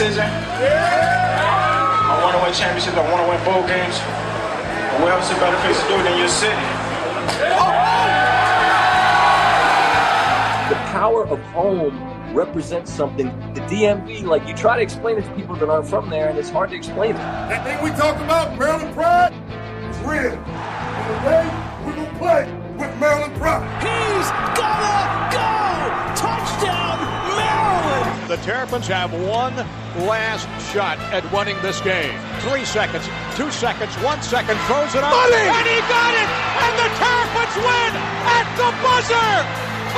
decision. I want to win championships. I want to win bowl games. But where else a better place to do it than your city? The power of home represents something. The DMV, like you try to explain it to people that aren't from there, and it's hard to explain it. That thing we talk about, Maryland pride, is real. And the way we're going to play with Maryland pride. He's The Terrapins have one last shot at winning this game. Three seconds, two seconds, one second, throws it up. Money! And he got it! And the Terrapins win at the buzzer!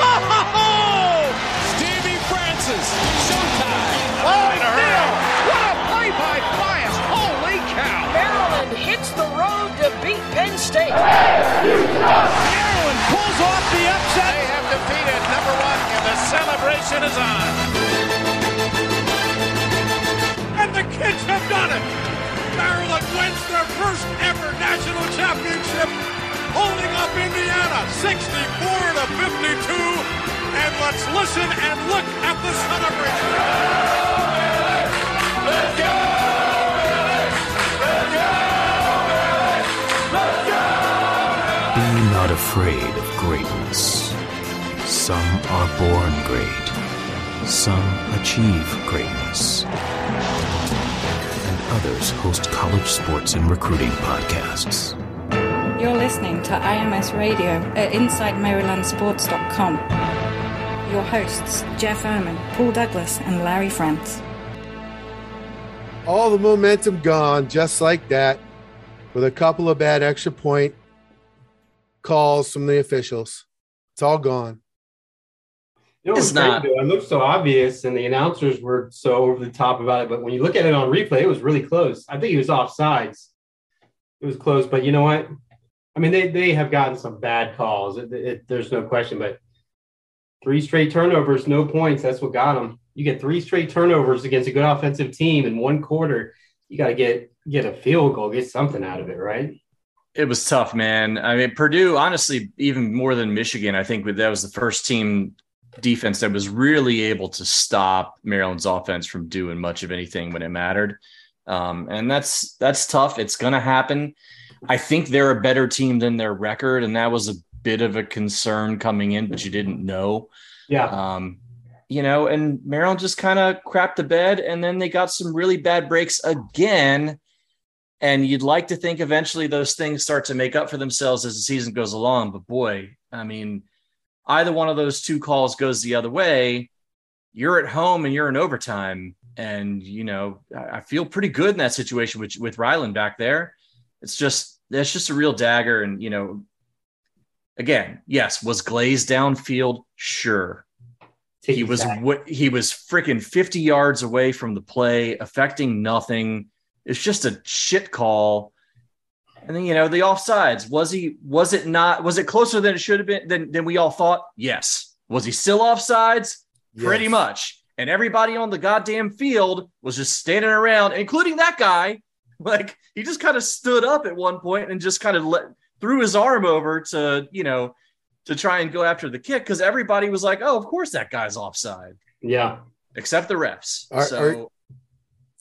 Ho, ho, ho! Stevie Francis, showtime! Oh, Neil! What a play by Bias! Holy cow! Maryland hits the road to beat Penn State. Maryland pulls off the upset! They have defeated number one, and the celebration is on. The kids have done it. Maryland wins their first ever national championship, holding up Indiana 64 to 52. And let's listen and look at the celebration. Let's go. Be not afraid of greatness. Some are born great, some achieve greatness, others host college sports and recruiting podcasts. You're listening to IMS Radio at InsideMarylandSports.com. Your hosts, Jeff Ermann, Paul Douglas, and Larry France. All the momentum gone just like that with a couple of bad extra point calls from the officials. It's all gone. You know, It's not. It looked so obvious, and the announcers were so over the top about it. But when you look at it on replay, it was really close. I think he was offsides. It was close, but you know what? I mean, they they have gotten some bad calls. It, it, there's no question. But three straight turnovers, no points. That's what got them. You get three straight turnovers against a good offensive team in one quarter. You got to get get a field goal, get something out of it, right? It was tough, man. I mean, Purdue, honestly, even more than Michigan, I think that was the first team defense that was really able to stop Maryland's offense from doing much of anything when it mattered. Um, and that's that's tough. It's going to happen. I think they're a better team than their record, and that was a bit of a concern coming in, but you didn't know. Yeah. Um, you know, and Maryland just kind of crapped the bed, and then they got some really bad breaks again. And you'd like to think eventually those things start to make up for themselves as the season goes along. But boy, I mean, either one of those two calls goes the other way, you're at home and you're in overtime. And, you know, I feel pretty good in that situation with, with Ryland back there. It's just, that's just a real dagger. And, you know, again, yes, was Glaze downfield? Sure. He was wa- he was freaking 50 yards away from the play, affecting nothing. It's just a shit call. And then you know the offsides. Was he? Was it not? Was it closer than it should have been? Than than we all thought? Yes. Was he still offsides? Pretty much. And everybody on the goddamn field was just standing around, including that guy. Like he just kind of stood up at one point and just kind of let threw his arm over to you know to try and go after the kick because everybody was like, "Oh, of course that guy's offside." Yeah. except the refs. Are- so are-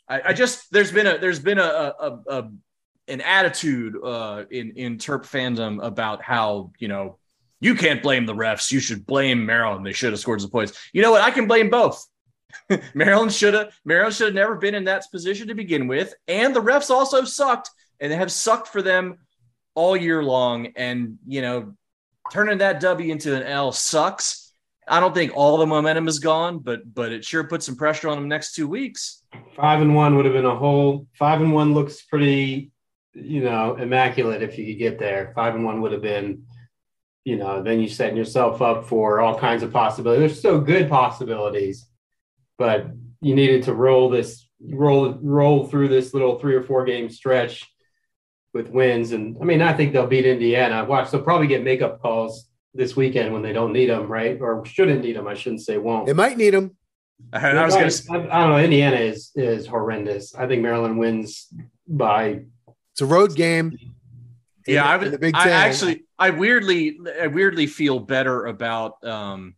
I, I just there's been a there's been a, a, a an attitude uh, in in Terp fandom about how you know you can't blame the refs. You should blame Maryland. They should have scored some points. You know what? I can blame both. Maryland should have Maryland should have never been in that position to begin with, and the refs also sucked and have sucked for them all year long. And you know, turning that W into an L sucks. I don't think all the momentum is gone, but but it sure puts some pressure on them next two weeks. Five and one would have been a whole five and one looks pretty, you know, immaculate if you could get there. Five and one would have been, you know, then you setting yourself up for all kinds of possibilities. There's still good possibilities, but you needed to roll this roll roll through this little three or four game stretch with wins. And I mean, I think they'll beat Indiana. Watch, they'll probably get makeup calls this weekend when they don't need them, right? Or shouldn't need them. I shouldn't say won't. They might need them. And I was going to I, I don't know. Indiana is is horrendous. I think Maryland wins by. It's a road game. Yeah, I, would, the Big I actually, I weirdly, I weirdly feel better about um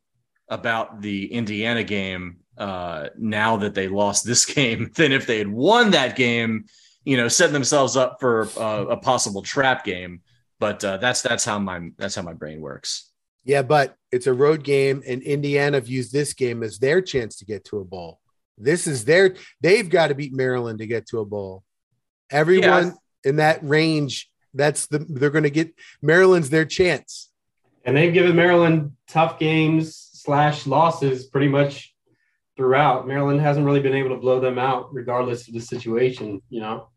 about the Indiana game uh, now that they lost this game than if they had won that game. You know, setting themselves up for uh, a possible trap game. But uh, that's that's how my that's how my brain works. Yeah, but it's a road game, and Indiana views this game as their chance to get to a bowl. This is their they've got to beat Maryland to get to a bowl. Everyone in that range, that's the they're going to get Maryland's their chance. And they've given Maryland tough games slash losses pretty much throughout. Maryland hasn't really been able to blow them out, regardless of the situation. You know.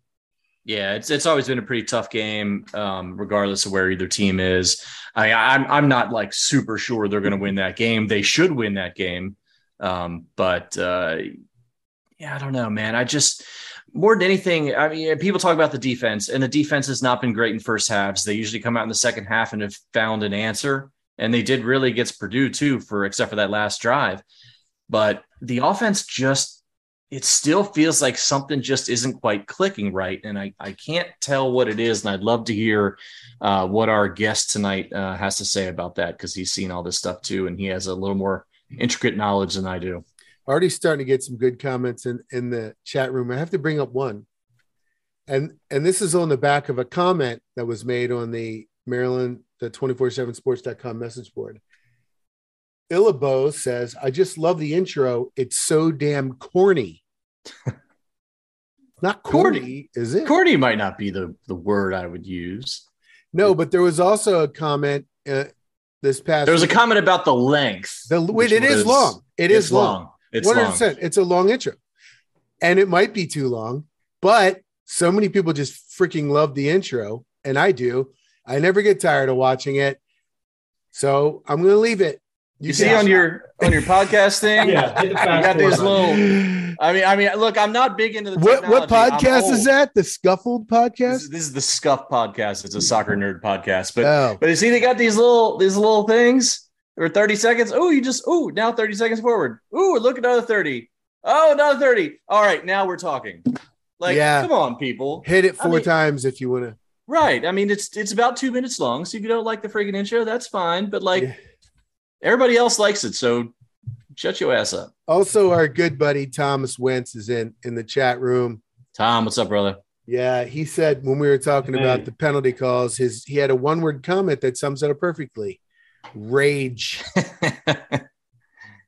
Yeah, it's it's always been a pretty tough game, um, regardless of where either team is. I, I'm I'm not like super sure they're going to win that game. They should win that game, um, but uh, yeah, I don't know, man. I just more than anything, I mean, people talk about the defense, and the defense has not been great in first halves. They usually come out in the second half and have found an answer, and they did really against Purdue too, for except for that last drive. But the offense just it still feels like something just isn't quite clicking right. And I, I can't tell what it is. And I'd love to hear uh, what our guest tonight uh, has to say about that because he's seen all this stuff too. And he has a little more intricate knowledge than I do. Already starting to get some good comments in, in the chat room. I have to bring up one. And and this is on the back of a comment that was made on the Maryland, the 247sports.com message board. Illabo says, I just love the intro. It's so damn corny. not corny, corny, is it? Corny might not be the, the word I would use. No, but there was also a comment uh, this past. There was week. a comment about the length. The wait, it is long. It is long. long. It's 100%. Long. It's a long intro, and it might be too long, but so many people just freaking love the intro, and I do. I never get tired of watching it, so I'm going to leave it. You, you see on your on your podcast thing, yeah, you got these little. I mean, I mean, look, I'm not big into the. What what podcast is that? The Scuffled podcast. This is, this is, the Scuff podcast. It's a soccer nerd podcast, but oh. but you see, they got these little these little things for 30 seconds. Oh, you just oh now 30 seconds forward. Oh, look at another 30. Oh, another 30. All right, now we're talking. Like, yeah. come on, people, hit it four I mean, times if you want to. Right. I mean, it's it's about two minutes long. So if you don't like the freaking intro, that's fine. But like. Yeah Everybody else likes it, so shut your ass up. Also, our good buddy Thomas Wentz is in in the chat room. Tom, what's up, brother? Yeah, he said when we were talking hey. about the penalty calls, his he had a one word comment that sums it up perfectly: rage.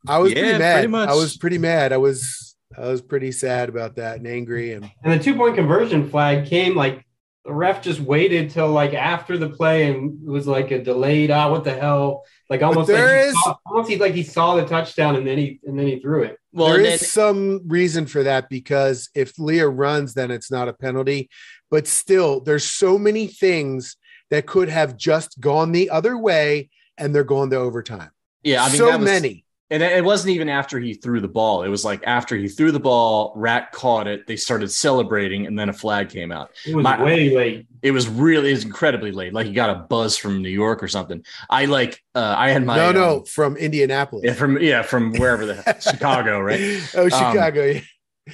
I was yeah, pretty mad. Pretty I was pretty mad. I was I was pretty sad about that and angry and and the two point conversion flag came like the ref just waited till like after the play and it was like a delayed ah what the hell like almost there like is, he saw, almost like he saw the touchdown and then he and then he threw it. Well, there is then, some reason for that because if Leah runs, then it's not a penalty. But still, there's so many things that could have just gone the other way, and they're going to overtime. Yeah, I mean, so was, many. And it wasn't even after he threw the ball. It was like after he threw the ball, Rat caught it. They started celebrating, and then a flag came out. It was My, way late. It was really, it was incredibly late. Like he got a buzz from New York or something. I like, uh, I had my no, no, um, from Indianapolis. Yeah, from yeah, from wherever the Chicago, right? Oh, um, Chicago. Um, yeah.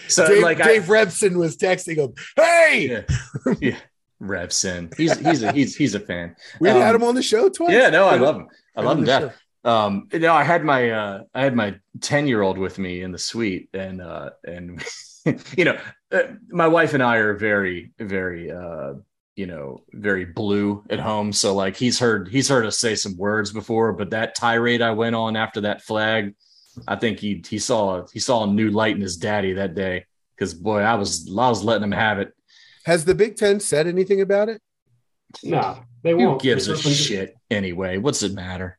So Dave, like Dave I, Revsine was texting him, "Hey, yeah, yeah. Revsine, he's he's a he's he's a fan. We um, had him on the show twice. Yeah, no, I love him. I love him death um you know i had my uh i had my 10 year old with me in the suite and uh and you know uh, my wife and i are very very uh you know very blue at home so like he's heard he's heard us say some words before but that tirade i went on after that flag i think he he saw he saw a new light in his daddy that day because boy i was i was letting him have it has the big ten said anything about it no they won't who gives a shit anyway what's it matter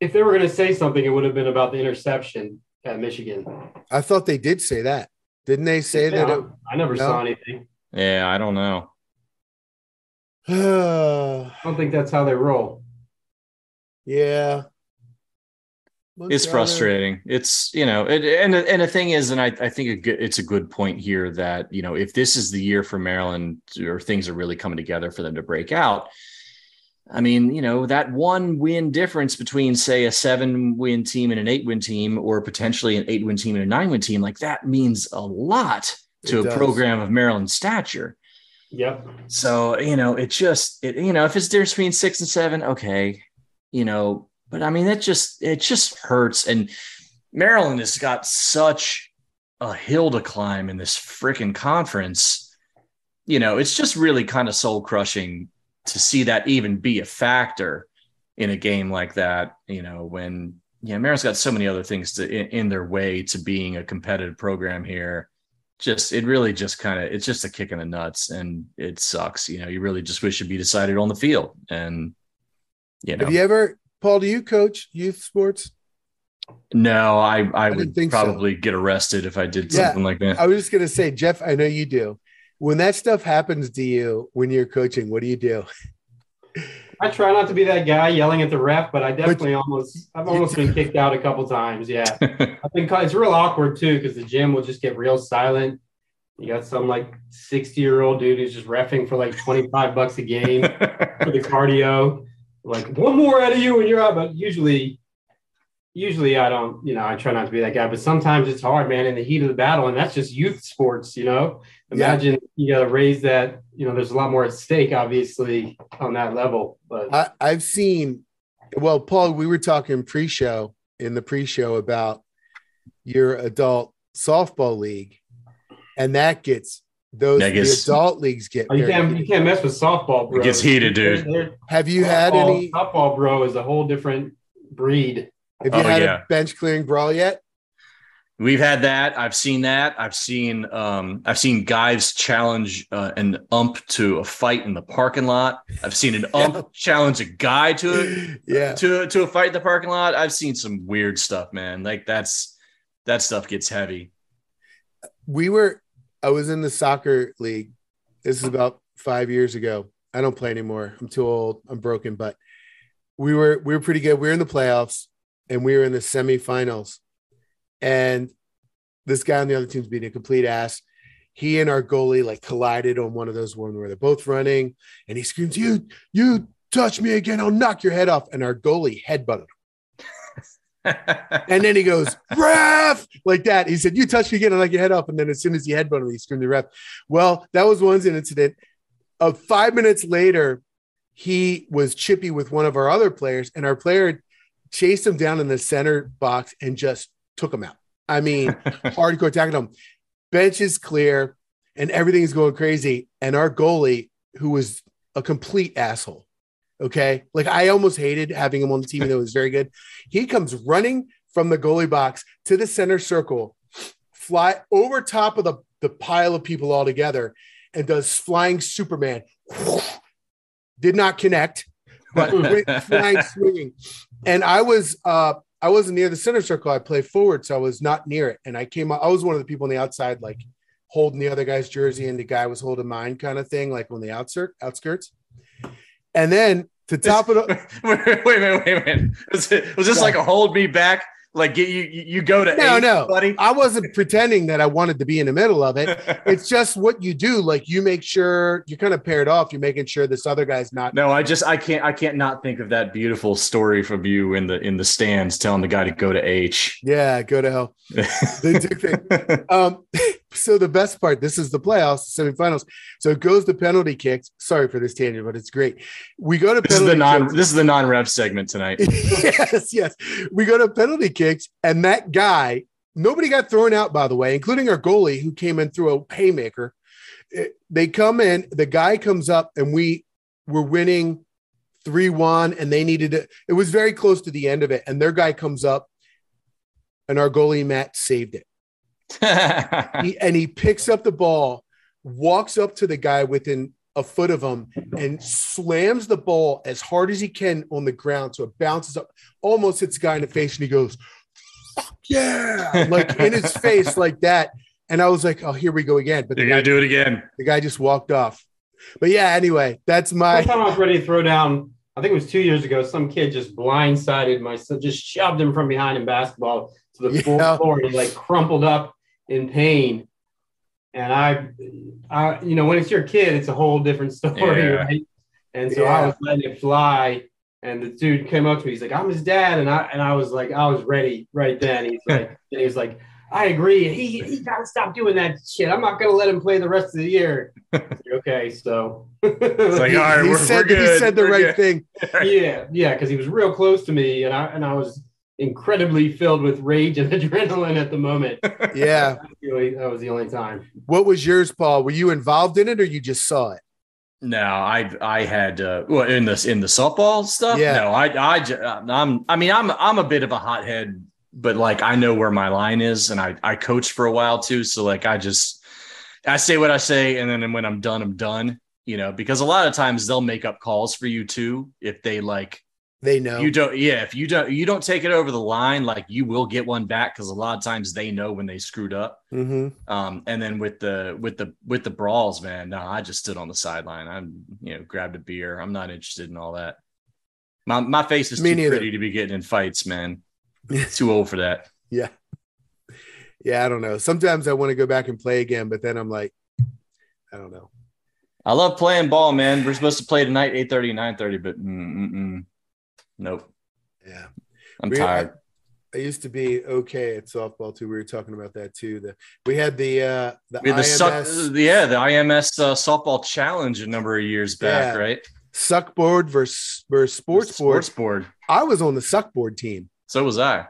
if they were going to say something, it would have been about the interception at Michigan. I thought they did say that. Didn't they say yeah, that? It, I never no? saw anything. Yeah, I don't know. I don't think that's how they roll. Yeah. It's frustrating. It's you know, it, and and the thing is, and I, I think it's a good point here that you know if this is the year for Maryland or things are really coming together for them to break out, I mean, you know, that one win difference between, say, a seven win team and an eight win team, or potentially an eight win team and a nine win team, like that means a lot to it a does. program of Maryland stature. Yep. So, you know, it just, it, you know, if it's difference between six and seven, okay, you know, but I mean, it just, it just hurts. And, Maryland has got such a hill to climb in this freaking conference. You know, it's just really kind of soul crushing to see that even be a factor in a game like that. You know, when yeah, Maryland's got so many other things to in, in their way to being a competitive program here. Just it really just kind of it's just a kick in the nuts, and it sucks. You know, you really just wish it'd be decided on the field, and you know. Have you ever, Paul? Do you coach youth sports? No, I I, didn't would think so. probably get arrested if I did Yeah, something like that. I was just gonna say, Jeff. I know you do. When that stuff happens to you when you're coaching, what do you do? I try not to be that guy yelling at the ref, but I definitely almost I've almost been kicked out a couple times. Yeah, I think it's real awkward too because the gym will just get real silent. You got some like sixty year old dude who's just refing for like twenty five bucks a game for the cardio. Like one more out of you and you're out. But usually, usually I don't. You know, I try not to be that guy. But sometimes it's hard, man, in the heat of the battle, and that's just youth sports. You know, imagine you got to raise that. You know, there's a lot more at stake, obviously, on that level. But I, I've seen. Well, Paul, we were talking pre-show in the pre-show about your adult softball league, and that gets those That gets- the adult leagues get. Oh, you can't you can't mess with softball, bro. It gets heated, dude. Have you had any? softball, bro, is a whole different breed. Have you Oh, had yeah. a bench clearing brawl yet? We've had that. I've seen that. I've seen um I've seen guys challenge uh, an ump to a fight in the parking lot. I've seen an ump challenge a guy to a Yeah. to to a fight in the parking lot. I've seen some weird stuff, man. Like that's that stuff gets heavy. we were i was in the soccer league. This is about five years ago. I don't play anymore. I'm too old. I'm broken but we were we were pretty good. We were in the playoffs and we were in the semifinals. And this guy on the other team's being a complete ass. He and our goalie like collided on one of those ones where they're both running and he screams you you touch me again. I'll knock your head off. And our goalie headbutted him and then he goes, ref, like that. He said, You touch me again, I'll knock your head off. And then as soon as he headbutted him, he screamed the ref. Well, that was one incident. Uh, five minutes later, he was chippy with one of our other players, and our player chased him down in the center box and just took him out. I mean, hardcore attacking him. Bench is clear, and everything's going crazy. And our goalie, who was a complete asshole, okay, like I almost hated having him on the team, and it was very good. He comes running from the goalie box to the center circle, fly over top of the, the pile of people all together, and does flying Superman. Did not connect, but flying swinging. And I was uh I wasn't near the center circle. I play forward, so I was not near it. And I came up, I was one of the people on the outside, like holding the other guy's jersey, and the guy was holding mine, kind of thing, like on the outskirt outskirts. And then to top it up, wait, wait, wait, wait, wait. Was, it, was this like a hold me back? Like get you you you go to no, eight, no, buddy. I wasn't pretending that I wanted to be in the middle of it. It's just what you do. Like you make sure you're kind of paired off. You're making sure this other guy's not. No, I just I can't I can't not think of that beautiful story from you in the in the stands telling the guy to go to H. Yeah, go to hell. The dick thing. Um, so the best part, this is the playoffs, the semifinals. So it goes to penalty kicks. Sorry for this tangent, but it's great. We go to This is penalty the non kicks. this is the non rev segment tonight. yes, yes. We go to penalty kicks, and that guy, nobody got thrown out, by the way, including our goalie who came in through a haymaker. Eh, they come in, the guy comes up, and we were winning 3 1, and they needed it. It was very close to the end of it, and their guy comes up, and our goalie, Matt, saved it. He, and he picks up the ball, walks up to the guy within a foot of him, and slams the ball as hard as he can on the ground. So it bounces up, almost hits the guy in the face, and he goes, Fuck yeah, like in his face, like that. And I was like, oh, here we go again. But the You're guy, gonna do it again. the guy just walked off. But yeah, anyway, that's my. One time I was ready to throw down. I think it was two years ago. Some kid just blindsided my son, just shoved him from behind in basketball to the floor- Yeah. floor. And he like crumpled up in pain. And I, I, you know, when it's your kid, it's a whole different story, Yeah. right? And so I was letting it fly. And the dude came up to me. He's like, "I'm his dad," and I and I was like, I was ready right then. He's like, and he was like, "I agree. He he got to stop doing that shit. I'm not gonna let him play the rest of the year." okay, so It's like, he, all right, he we're, said we're good. he said the We're right good. thing. yeah, yeah, because he was real close to me, and I and I was incredibly filled with rage and adrenaline at the moment. Yeah. That was the only- that was the only time. What was yours, Paul? Were you involved in it or you just saw it? No, I I had uh, well in this in the softball stuff. Yeah. No, I I ju- I'm I mean I'm I'm a bit of a hothead, but like I know where my line is, and I I coached for a while too. So like I just I say what I say, and then when I'm done, I'm done. You know, because a lot of times they'll make up calls for you too if they like They know. you don't. Yeah, if you don't you don't take it over the line, like you will get one back because a lot of times they know when they screwed up. Mhm. Um, and then with the with the with the brawls, man, no, I just stood on the sideline. I'm you know grabbed a beer. I'm not interested in all that. My my face is Me too neither. pretty to be getting in fights, man. too old for that. Yeah. Yeah, I don't know. Sometimes I want to go back and play again, but then I'm like, I don't know. I love playing ball, man. We're supposed to play tonight, 8 9 but mm, mm, mm. Nope. Yeah. I'm We- tired. I used to be okay at softball too. We were talking about that too. The we had the uh the, had the suck, IMS yeah, the IMS uh, softball challenge a number of years back, Yeah. right? suck board versus versus sports board. Sports board. I was on the suck board team. So was I.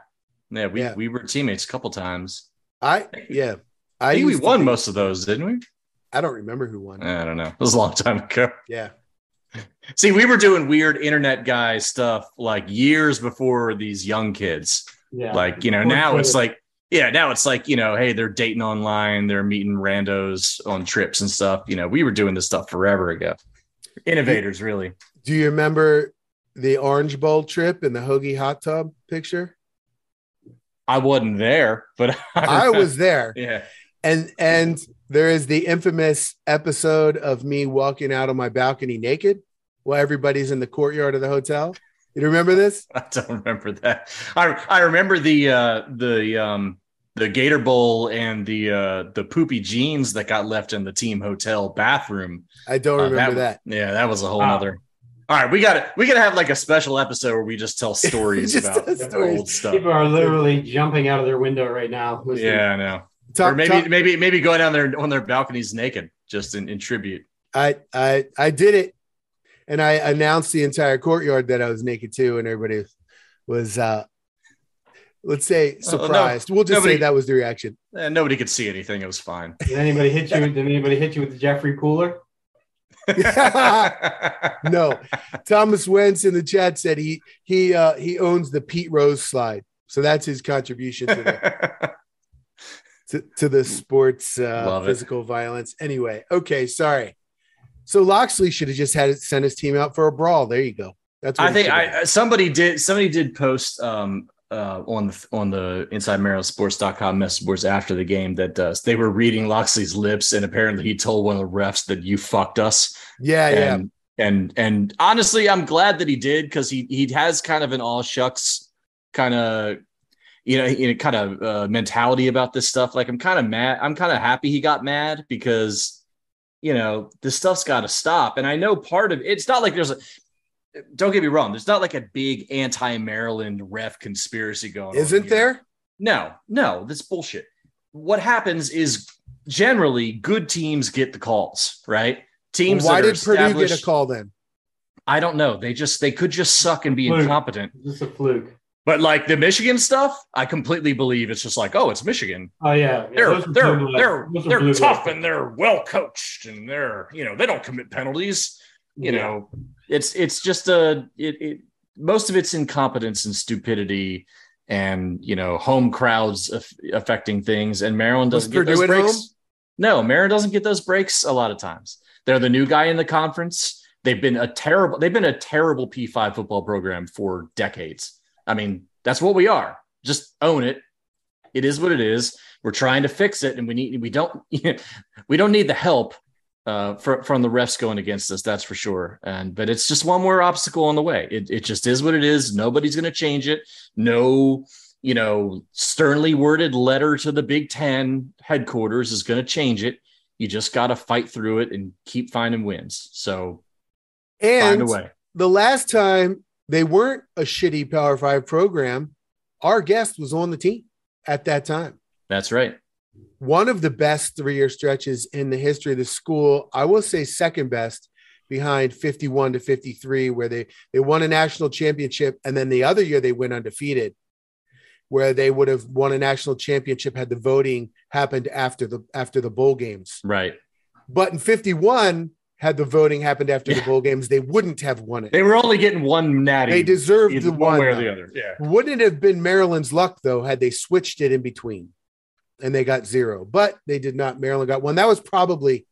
Yeah, we Yeah. we were teammates a couple times. I yeah. I think we won most of those, didn't we? I don't remember who won. I don't know. It was a long time ago. Yeah. See, we were doing weird internet guy stuff like years before these young kids. Yeah. Like, you know, Before now it's like, yeah, now it's like, you know, hey, they're dating online, they're meeting randos on trips and stuff. You know, we were doing this stuff forever ago. Innovators, really. Do you remember the Orange Bowl trip and the hoagie hot tub picture? I wasn't there, but I was there. Yeah. And and there is the infamous episode of me walking out on my balcony naked while everybody's in the courtyard of the hotel. You remember this? I don't remember that. I I remember the uh the um the Gator Bowl and the uh the poopy jeans that got left in the team hotel bathroom. I don't Uh, remember was- that. Yeah, that was a whole Wow. nother. All right, we got to we got to have like a special episode where we just tell stories Just about tell stories. old stuff. People are literally jumping out of their window right now. listening. Yeah, I know. Talk- or maybe talk- maybe maybe going down there on their balconies naked, just in, in tribute. I I I did it, and I announced the entire courtyard that I was naked too, and everybody was uh let's say Oh, no, surprised. we'll just nobody- say that was the reaction. Eh, nobody could see anything. It was fine. Did anybody hit you? Did anybody hit you with the Jeffrey Cooler? no, Thomas Wentz in the chat said he he uh he owns the Pete Rose slide, so that's his contribution to the to, to the sports uh, physical violence. Anyway, okay, sorry. So Locksley should have just had it send his team out for a brawl. There you go. That's what I think I somebody did somebody did post um uh on the on the inside sports.com message boards after the game that uh, they were reading Locksley's lips and apparently he told one of the refs that you fucked us. Yeah, yeah. and, and and honestly, I'm glad that he did because he he has kind of an all shucks kind of you know, you know kind of uh, mentality about this stuff. Like I'm kind of mad. I'm kind of happy he got mad because you know this stuff's got to stop. And I know part of it's not like there's a. Don't get me wrong. There's not like a big anti-Maryland ref conspiracy going on. Isn't here. there? No, no, that's bullshit. What happens is generally good teams get the calls, right? Teams. Why that did Purdue get a established- call then? I don't know. They just they could just suck and be Fluke. incompetent. Just a fluke. But like the Michigan stuff, I completely believe it's just like, oh, it's Michigan. Oh yeah, yeah They're those are they're blue they're bloods. Those are they're blue tough bloods. and they're well coached and they're you know they don't commit penalties. You Yeah. know, it's it's just a it, it most of it's incompetence and stupidity and you know home crowds aff- affecting things. And Maryland doesn't get Purdue those breaks. home? No, Maryland doesn't get those breaks a lot of times. They're the new guy in the conference. They've been a terrible. They've been a terrible P5 football program for decades. I mean, that's what we are. Just own it. It is what it is. We're trying to fix it, and we need. We don't. We don't need the help uh, fr- from the refs going against us. That's for sure. And but it's just one more obstacle on the way. It it just is what it is. Nobody's going to change it. No, you know, sternly worded letter to the Big Ten headquarters is going to change it. You just got to fight through it and keep finding wins. So find And a way. the last time they weren't a shitty Power Five program, our guest was on the team at that time. That's right. One of the best three year stretches in the history of the school. I will say second best behind 51 to 53, where they, they won a national championship. And then the other year they went undefeated. where they would have won a national championship had the voting happened after the after the bowl games. Right. But in 51, had the voting happened after the bowl games, they wouldn't have won it. They were only getting one natty. They deserved the one one way or the other. Yeah. Wouldn't it have been Maryland's luck though had they switched it in between and they got zero, but they did not. Maryland got one. That was probably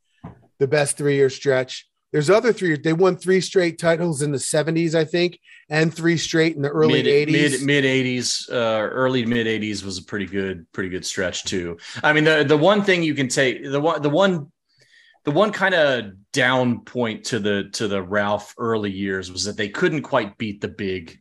the best three year stretch. There's other three. They won three straight titles in the 70s, I think, and three straight in the early mid, 80s. mid mid 80s uh early mid 80s was a pretty good pretty good stretch too i mean the the one thing you can take the one the one the one kind of down point to the to the ralph early years was that they couldn't quite beat the big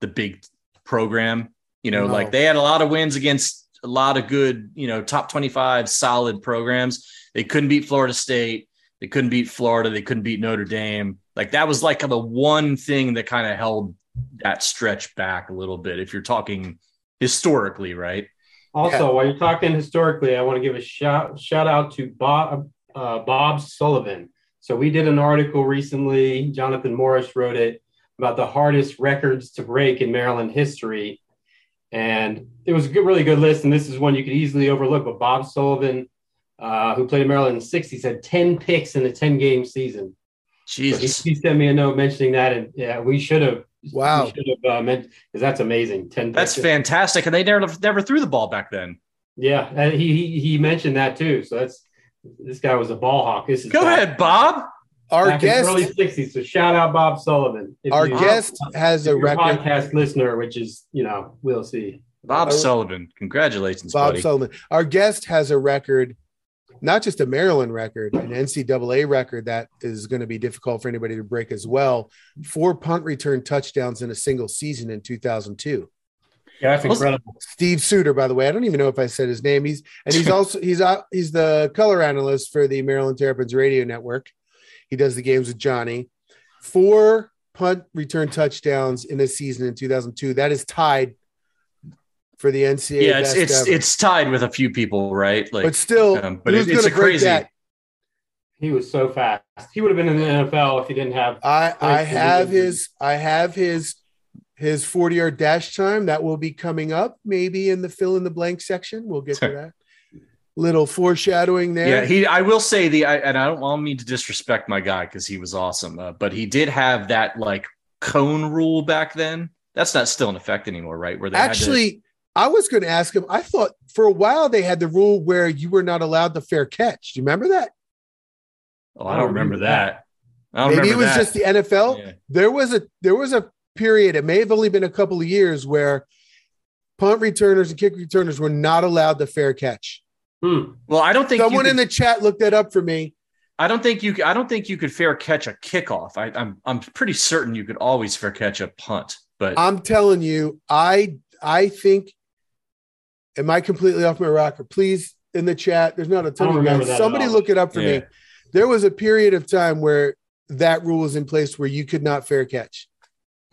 the big program you know No. like they had a lot of wins against a lot of good you know top 25 solid programs they couldn't beat florida state they couldn't beat florida they couldn't beat notre dame like that was like the one thing that kind of held that stretch back a little bit if you're talking historically, right? Also, while you're talking historically, I want to give a shout shout out to Bob uh, Bob Sullivan. So we did an article recently. Jonathan Morris wrote it about the hardest records to break in Maryland history, and it was a good, really good list. And this is one you could easily overlook. But Bob Sullivan, uh, who played in Maryland in the '60s, had 10 picks in a 10 game season. So he, Jesus. he sent me a note mentioning that, and yeah, we should have. Wow. should have uh, meant because that's amazing. Ten. That's picks. fantastic. And they never never threw the ball back then. Yeah, and he, he he mentioned that too. So that's this guy was a ball hawk. This is Go back- ahead, Bob. Our back in the guest, early '60s. So shout out Bob Sullivan. If our you- guest has a record. podcast listener, which is you know we'll see. Bob. Sullivan. Congratulations, Bob buddy. Sullivan. Our guest has a record, not just a Maryland record, an NCAA record that is going to be difficult for anybody to break as well. Four punt return touchdowns in a single season in 2002. Yeah, that's incredible. Steve Suter, by the way, I don't even know if I said his name. He's and he's also he's out he's the color analyst for the Maryland Terrapins Radio Network. He does the games with Johnny. Four punt return touchdowns in a season in 2002. That is tied for the NCAA. yeah, it's best it's ever. it's tied with a few people, right? Like, but still, um, but who's it- it's a to crazy. that? He was so fast. He would have been in the NFL if he didn't have. I I have his I have his his 40 yard dash time that will be coming up maybe in the fill in the blank section. We'll get to that. Little foreshadowing there. Yeah, he. I will say the, I, and I don't want me to disrespect my guy because he was awesome, uh, but he did have that like cone rule back then. That's not still in effect anymore, right? Where they had to- Actually, I was going to ask him. I thought for a while they had the rule where you were not allowed the fair catch. Do you remember that? oh, I don't remember that. I don't Maybe it was that. just the NFL. Yeah. There was a there was a period. It may have only been a couple of years where punt returners and kick returners were not allowed to fair catch. Hmm. Well, I don't think Someone could- in the chat looked that up for me. I don't think you. I don't think you could fair catch a kickoff. I, I'm. I'm pretty certain you could always fair catch a punt. But I'm telling you, I I think. Am I completely off my rocker? Please in the chat. There's not a ton of guys. Somebody look it up for Yeah. me. There was a period of time where that rule was in place where you could not fair catch.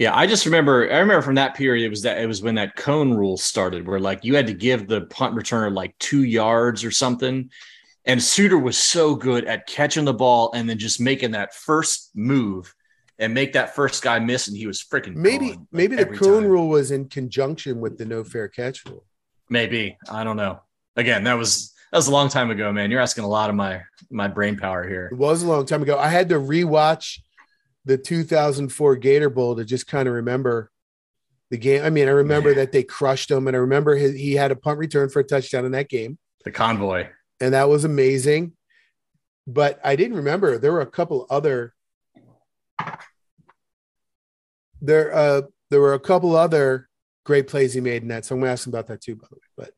Yeah, I just remember. I remember from that period. It was that. It was when that cone rule started, where like you had to give the punt returner like two yards or something. And Suter was so good at catching the ball and then just making that first move and make that first guy miss, and he was freaking Maybe gone, like, maybe the cone time. rule was in conjunction with the no fair catch rule. Maybe I don't know. Again, that was that was a long time ago, man. You're asking a lot of my my brain power here. It was a long time ago. I had to rewatch the 2004 Gator Bowl to just kind of remember the game. I mean, I remember that they crushed him, and I remember his, he had a punt return for a touchdown in that game. The convoy. and that was amazing. But I didn't remember there were a couple other there uh there were a couple other great plays he made in that. So I'm gonna ask him about that too, by the way. But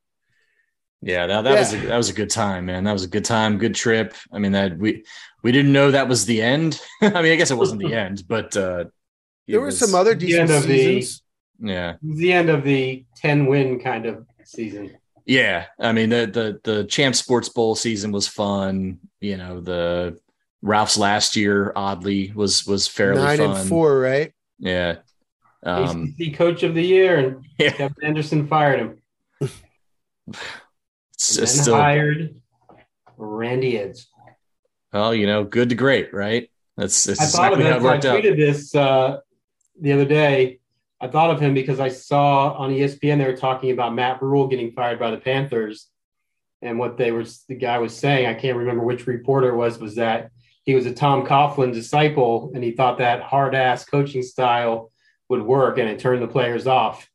Yeah, that, that was a, that was a good time, man. That was a good time, good trip. I mean, that we we didn't know that was the end. I mean, I guess it wasn't the end, but uh, there were was- some other the decent end of the- Yeah, the end of the ten win kind of season. yeah. I mean, the the the Champ Sports Bowl season was fun. You know, the Ralph's last year oddly was was fairly Nine fun. and four, right? Yeah. Um, ACC Coach of the Year, and Yeah. Kevin Anderson fired him. then still hired Randy Edsall. well, you know, good to great, right? That's, that's I thought of how it I worked out. tweeted this uh, the other day. I thought of him because I saw on ESPN they were talking about Matt Rhule getting fired by the Panthers, and what they were the guy was saying. I can't remember which reporter it was. Was that he was a Tom Coughlin disciple, and he thought that hard ass coaching style would work, and it turned the players off.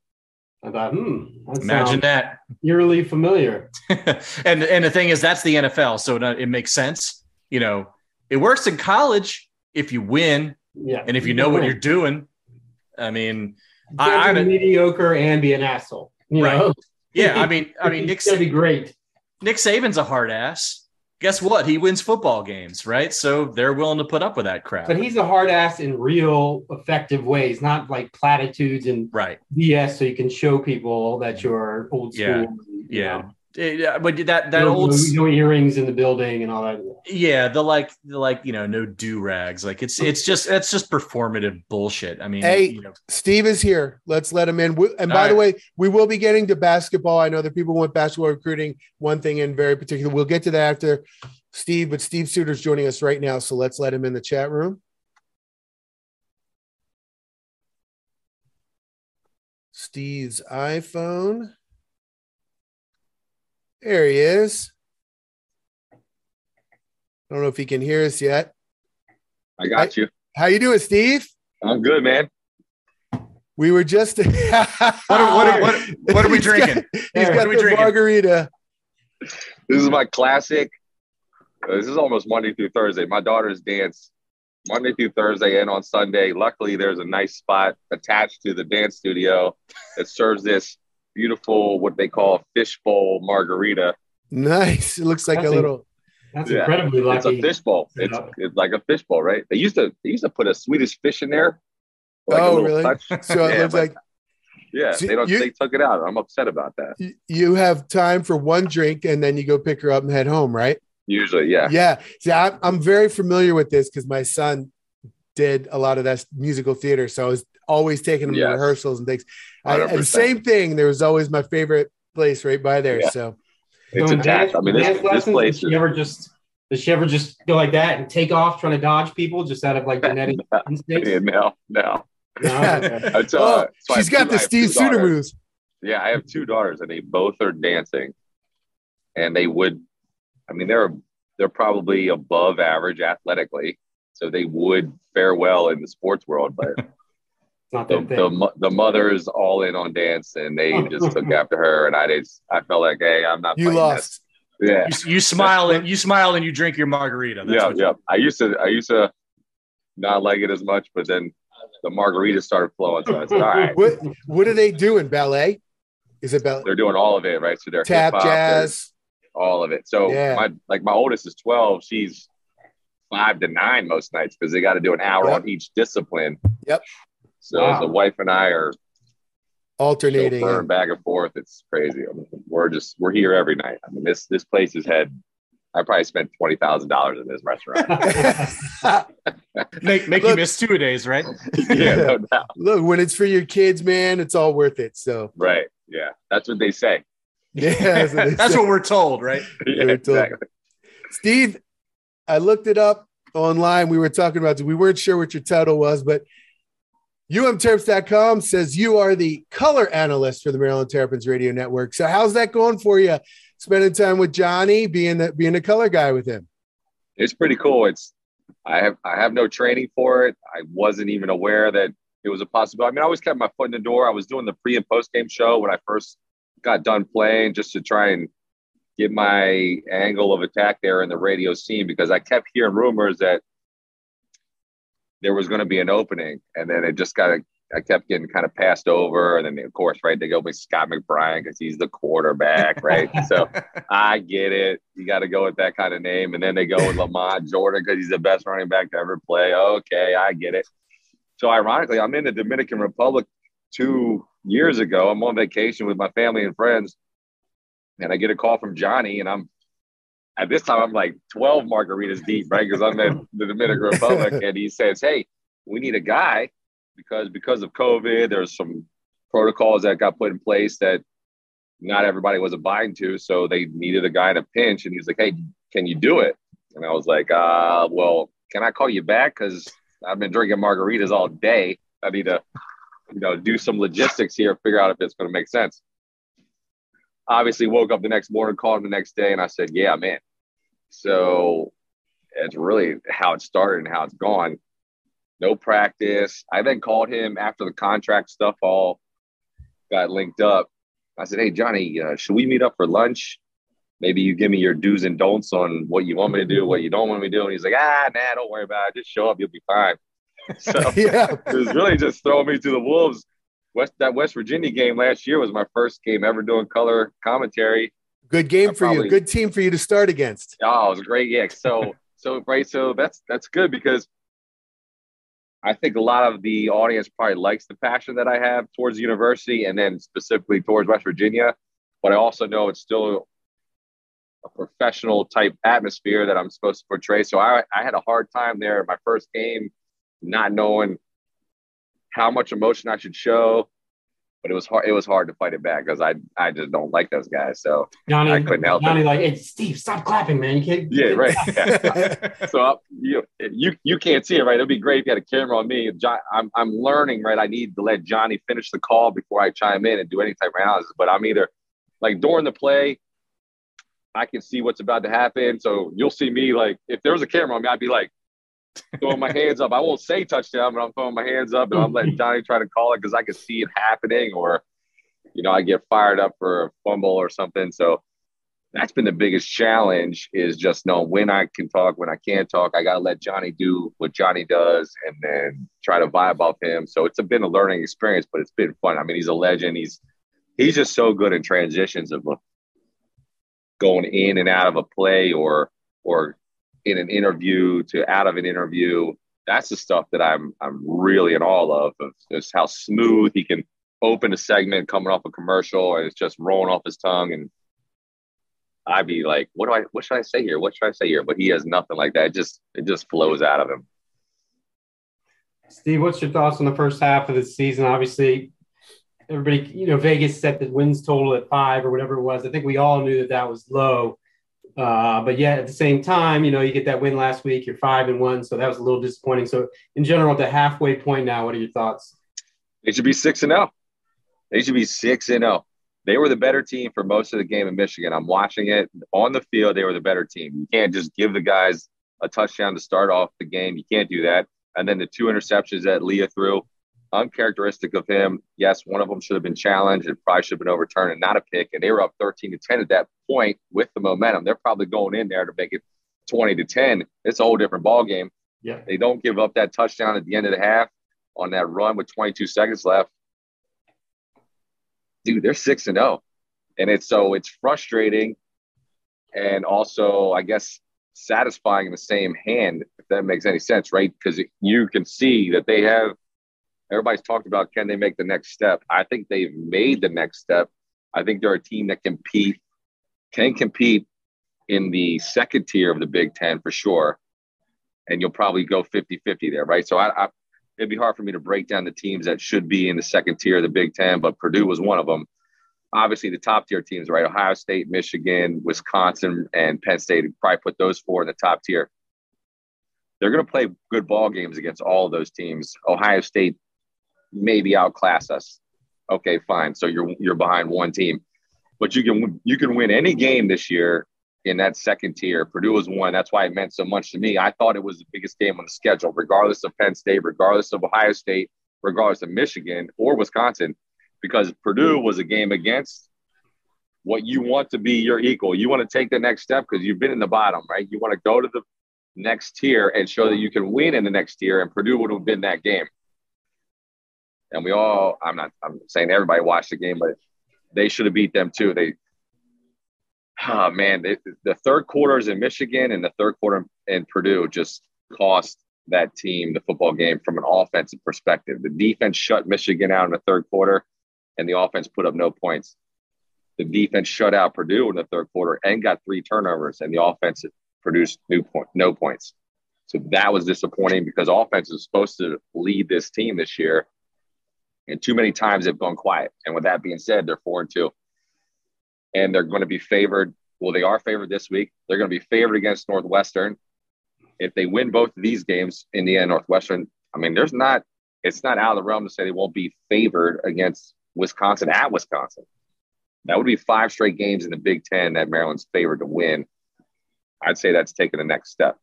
I thought, hmm, that Imagine that. eerily familiar. and and the thing is, that's the NFL, so it, it makes sense. You know, it works in college if you win, Yeah, and if you know what you're doing. I mean, I, I mediocre and be an asshole. You Right. know? yeah, I mean, I mean, Nick it's gonna be great. Nick Saban's a hard ass. Guess what? He wins football games, right? So they're willing to put up with that crap. But he's a hard ass in real effective ways, not like platitudes and right. BS, so you can show people that mm-hmm. you're old school. Yeah. you Yeah. know. Yeah, but that that no, old no, no earrings in the building and all that. yeah the like the like you know no do rags like it's it's just it's just performative bullshit i mean Hey, you know Steve is here. Let's let him in. We- And All by the right. way, we will be getting to basketball. I know that people want basketball recruiting, one thing in very particular. We'll get to that after Steve, but Steve Suter's joining us right now. So let's let him in the chat room. Steve's iPhone. There he is. I don't know if he can hear us yet. I got you. How you doing, Steve? I'm good, man. We were just what are, what are, what, what are we He's got- drinking He's What got are the drinking? margarita. This is my classic. uh, This is almost Monday through Thursday. My daughters dance Monday through Thursday and on Sunday. Luckily, there's a nice spot attached to the dance studio that serves this beautiful, what they call fishbowl margarita. Nice. It looks like That's a a- little. That's Yeah. incredibly It's a fishbowl. It's, it's like a fishbowl, right? They used to they used to put a Swedish fish in there. like a oh, little really? touch. So it Yeah, looks like Yeah, So they don't. you- they took it out. I'm upset about that. you have time for one drink and then you go pick her up and head home, right? Usually, yeah. Yeah. See, I'm, I'm very familiar with this because my son did a lot of that musical theater. So I was always taking him to rehearsals and things. I, and 100%. same thing. There was always my favorite place right by there. Yeah. So It's Doing attached. dance- I mean, this, dance this lessons, place Does she ever just does she ever just go like that and take off trying to dodge people just out of like genetic instincts? Yeah, no, no. No? Okay. It's, uh, oh, so I she's have got two- the Steve two Suter moves. Yeah, I have two daughters, and they both are dancing, and they would. I mean, they're they're probably above average athletically, so they would fare well in the sports world. But Not the the, the mother is all in on dance, and they just took after her, and I just I felt like, hey, I'm not. You lost. this. Yeah, you, you smile and you smile and you drink your margarita That's yeah, yeah. I used to I used to not like it as much, but then the margarita started flowing, so I said, all right. What What are they doing? Ballet? Is it ballet? They're doing all of it, right? So they're Tap, jazz. all of it. So Yeah. my like my oldest is 12. She's five to nine most nights because they got to do an hour Yep. on each discipline. Yep. So Wow. the wife and I are Alternating. chauffeuring back and forth. It's crazy. I mean, we're just we're here every night. I mean, this this place has had. I probably spent twenty thousand dollars in this restaurant. make make you miss two days right yeah, no doubt. Look, when it's for your kids, man, it's all worth it. So Right. Yeah, that's what they say. yeah, that's what, that's say. what we're told right Yeah, We're told. exactly. Steve, I looked it up online. We were talking about we weren't sure what your title was, but umterps.com says you are the color analyst for the Maryland Terrapins Radio Network. So how's that going for you? Spending time with Johnny, being the being a color guy with him. it's pretty cool. It's I have I have no training for it. I wasn't even aware that it was a possibility. I mean, I always kept my foot in the door. I was doing the pre and post game show when I first got done playing, just to try and get my angle of attack there in the radio scene because I kept hearing rumors that there was going to be an opening, and then it just got I kept getting kind of passed over, and then of course, right, they go with Scott McBrien because he's the quarterback, right? so I get it. You got to go with that kind of name. And then they go with Lamont Jordan because he's the best running back to ever play. Okay, I get it. So ironically, I'm in the Dominican Republic two years ago. I'm on vacation with my family and friends. And I get a call from Johnny, and I'm at this time I'm like 12 margaritas deep, right? Because I'm in the Dominican Republic. And he says, Hey, we need a guy because because of COVID, there's some protocols that got put in place that not everybody was abiding to. So they needed a guy in a pinch. And he's like, Hey, can you do it? And I was like, uh, well, can I call you back? Because I've been drinking margaritas all day. I need to you know, do some logistics here, figure out if it's going to make sense. Obviously, woke up the next morning, called him the next day, and I said, "Yeah, man." So it's really how it started and how it's gone. No practice. I then called him after the contract stuff all got linked up. I said, "Hey, Johnny, uh, should we meet up for lunch? Maybe you give me your do's and don'ts on what you want me to do, what you don't want me to do." And he's like, "Ah, nah, don't worry about it. Just show up, you'll be fine." So yeah. it was really just throwing me to the wolves. West that West Virginia game last year was my first game ever doing color commentary. Good game I for probably- you. Good team for you to start against. Oh, it was a great. Yeah. So so right. So that's that's good because I think a lot of the audience probably likes the passion that I have towards the university and then specifically towards West Virginia. But I also know it's still a professional type atmosphere that I'm supposed to portray. So I, I had a hard time there in my first game, not knowing how much emotion I should show. But it was hard. It was hard to fight it back because I I just don't like those guys. So Johnny, I couldn't help Johnny, it. like, hey, Steve, stop clapping, man. You can't. Yeah, right. So I- you you you can't see it, right? It'd be great if you had a camera on me. John, I'm I'm learning, right? I need to let Johnny finish the call before I chime in and do any type of analysis. But I'm either like during the play, I can see what's about to happen. So you'll see me like if there was a camera on me, I'd be like throwing my hands up. I won't say touchdown, but I'm throwing my hands up and I'm letting Johnny try to call it because I can see it happening, or you know, I get fired up for a fumble or something. So that's been the biggest challenge is just knowing when I can talk, when I can't talk. I got to let Johnny do what Johnny does and then try to vibe off him. So it's been a learning experience, but it's been fun. I mean, he's a legend. He's he's just so good in transitions of uh, going in and out of a play or or in an interview to out of an interview. That's the stuff that I'm I'm really in awe of. Of just how smooth he can open a segment coming off a commercial and it's just rolling off his tongue and I'd be like, what do I, what should I say here? What should I say here? But he has nothing like that. It just, it just flows out of him. Steve, what's your thoughts on the first half of the season? Obviously, everybody, you know, Vegas set the wins total at five or whatever it was. I think we all knew that that was low. Uh, but yet at the same time, you know, you get that win last week, you're five and one. So that was a little disappointing. So in general, at the halfway point now, what are your thoughts? They should be six and zero. They should be six and zero. They were the better team for most of the game in Michigan. I'm watching it on the field. They were the better team. You can't just give the guys a touchdown to start off the game. You can't do that. And then the two interceptions that Leah threw, uncharacteristic of him. Yes, one of them should have been challenged. It probably should have been overturned and not a pick. And they were up 13 to 10 at that point with the momentum. They're probably going in there to make it 20 to 10. It's a whole different ball game. Yeah. They don't give up that touchdown at the end of the half on that run with 22 seconds left. Dude, they're six and zero, and it's so it's frustrating, and also I guess satisfying in the same hand if that makes any sense, right? Because you can see that they have. Everybody's talked about can they make the next step? I think they've made the next step. I think they're a team that compete can compete in the second tier of the Big Ten for sure, and you'll probably go 50-50 there, right? So I, I it'd be hard for me to break down the teams that should be in the second tier of the Big Ten, but Purdue was one of them. Obviously, the top tier teams, right? Ohio State, Michigan, Wisconsin, and Penn State probably put those four in the top tier. They're going to play good ball games against all of those teams. Ohio State maybe outclass us. Okay, fine. So you're you're behind one team, but you can you can win any game this year in that second tier. Purdue was one. That's why it meant so much to me. I thought it was the biggest game on the schedule, regardless of Penn State, regardless of Ohio State, regardless of Michigan or Wisconsin, because Purdue was a game against what you want to be your equal. You want to take the next step because you've been in the bottom, right? You want to go to the next tier and show that you can win in the next tier, and Purdue would have been that game. And we all, I'm not, I'm saying everybody watched the game, but they should have beat them too. They, oh man, they, the third quarters in Michigan and the third quarter in Purdue just cost that team the football game from an offensive perspective. The defense shut Michigan out in the third quarter, and the offense put up no points. The defense shut out Purdue in the third quarter and got three turnovers, and the offense produced new point, no points. So that was disappointing because offense is supposed to lead this team this year, and too many times they've gone quiet. And with that being said, they're four and two and they're going to be favored. Well, they are favored this week. They're going to be favored against Northwestern. If they win both of these games, Indiana, Northwestern, I mean, there's not it's not out of the realm to say they won't be favored against Wisconsin at Wisconsin. That would be five straight games in the Big Ten that Maryland's favored to win. I'd say that's taking the next step.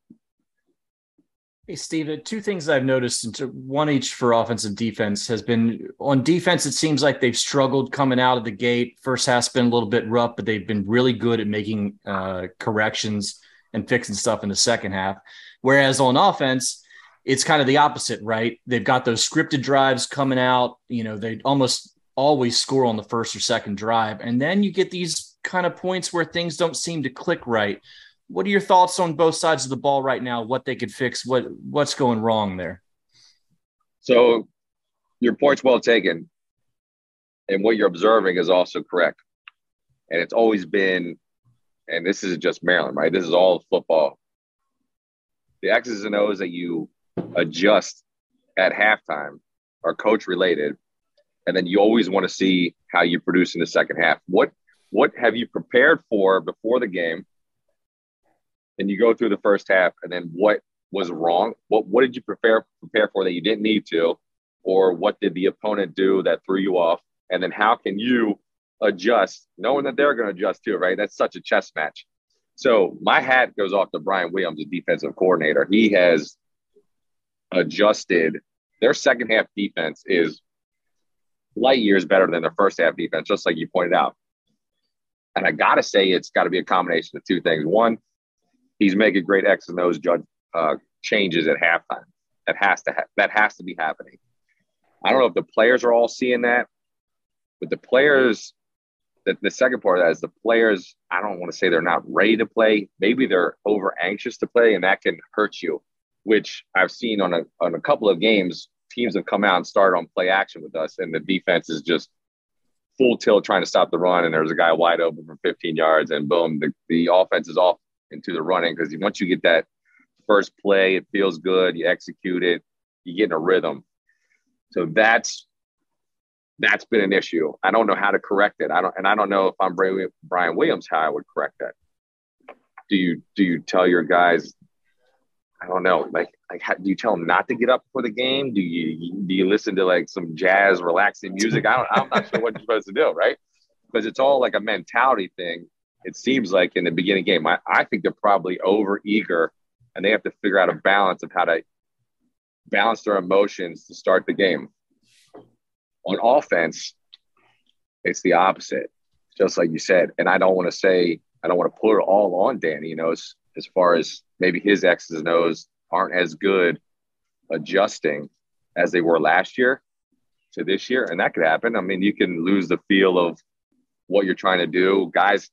Hey, Steve, two things I've noticed, into one each for offensive defense, has been on defense. It seems like they've struggled coming out of the gate. First half's been a little bit rough, but they've been really good at making uh, corrections and fixing stuff in the second half. Whereas on offense, it's kind of the opposite, right? They've got those scripted drives coming out. You know, they almost always score on the first or second drive. And then you get these kind of points where things don't seem to click right. What are your thoughts on both sides of the ball right now? What they could fix? What what's going wrong there? So your point's well taken. And what you're observing is also correct. And it's always been, and this isn't just Maryland, right? This is all football. The X's and O's that you adjust at halftime are coach related and then you always want to see how you produce in the second half. What what have you prepared for before the game? And you go through the first half, and then what was wrong? What what did you prepare prepare for that you didn't need to, or what did the opponent do that threw you off? And then how can you adjust, knowing that they're going to adjust too, right? That's such a chess match. So my hat goes off to Brian Williams, the defensive coordinator. He has adjusted. Their second half defense is light years better than their first half defense, just like you pointed out. And I got to say, it's got to be a combination of two things. One, he's making great X and O's judge uh, changes at halftime. That has to ha- that has to be happening. I don't know if the players are all seeing that, but the players. The, the second part of that is the players. I don't want to say they're not ready to play. Maybe they're over anxious to play, and that can hurt you. Which I've seen on a on a couple of games teams have come out and started on play action with us, and the defense is just full tilt trying to stop the run, and there's a guy wide open for 15 yards, and boom, the, the offense is off into the running because once you get that first play, it feels good, you execute it, you get in a rhythm. So that's that's been an issue. I don't know how to correct it. I don't, and I don't know if I'm Brian Williams how I would correct that. Do you do you tell your guys I don't know. Like, like, how, do you tell them not to get up for the game? Do you do you listen to like some jazz, relaxing music? I don't. I'm not sure what you're supposed to do, right? Because it's all like a mentality thing. It seems like in the beginning game, I, I think they're probably over eager, and they have to figure out a balance of how to balance their emotions to start the game. On offense, it's the opposite, just like you said. And I don't want to say I don't want to put it all on Danny. You know, as, as far as maybe his X's and O's aren't as good adjusting as they were last year to this year. And that could happen. I mean, you can lose the feel of what you're trying to do. Guys,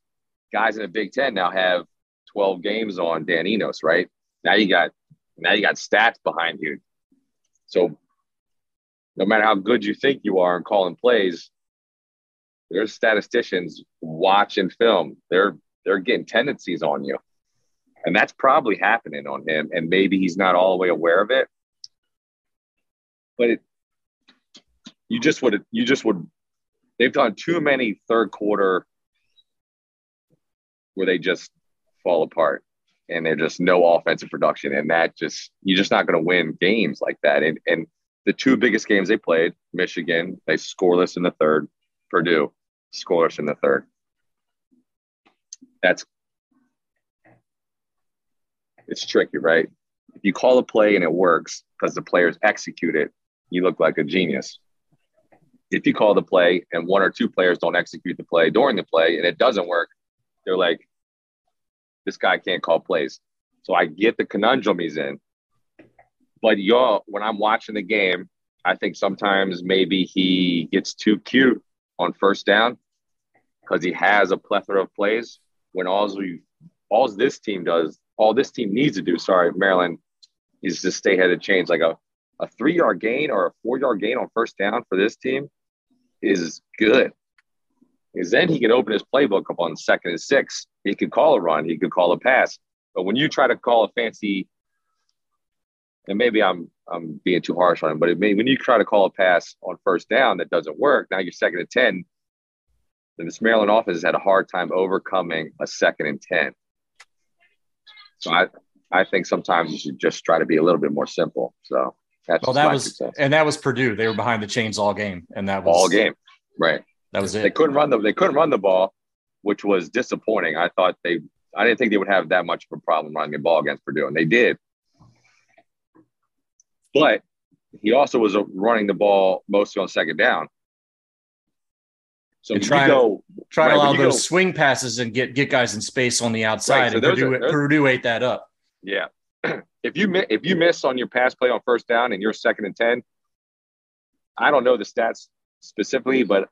guys in the Big Ten now have 12 games on Dan Enos, right? Now you got now you got stats behind you. So no matter how good you think you are in calling plays, there's statisticians watching film. They're they're getting tendencies on you. And that's probably happening on him. And maybe he's not all the way aware of it. But it, you just would, you just would, they've done too many third quarter where they just fall apart and they're just no offensive production. And that just, you're just not going to win games like that. And, and the two biggest games they played, Michigan, they scoreless in the third, Purdue, scoreless in the third. That's it's tricky, right? If you call a play and it works because the players execute it, you look like a genius. If you call the play and one or two players don't execute the play during the play and it doesn't work, they're like, this guy can't call plays. So I get the conundrum he's in. But y'all, when I'm watching the game, I think sometimes maybe he gets too cute on first down because he has a plethora of plays. When all we all this team does all this team needs to do, sorry, Maryland, is to stay ahead of change. Like a, a three yard gain or a four yard gain on first down for this team is good. Because then he can open his playbook up on second and six. He could call a run, he could call a pass. But when you try to call a fancy, and maybe I'm I'm being too harsh on him, but may, when you try to call a pass on first down that doesn't work, now you're second and 10. Then this Maryland offense has had a hard time overcoming a second and 10. So I, I think sometimes you should just try to be a little bit more simple. So That's Well, that was success. and that was Purdue. They were behind the chains all game, and that was all game. Right. That was They it. couldn't run the they couldn't run the ball, which was disappointing. I thought they I didn't think they would have that much of a problem running the ball against Purdue, and they did. But he also was uh, running the ball mostly on second down. So trying go try to allow those go- swing passes and get get guys in space on the outside, Right, so and Purdue, are- Purdue ate that up. Yeah. if you if you miss on your pass play on first down and you're second and ten, I don't know the stats specifically, but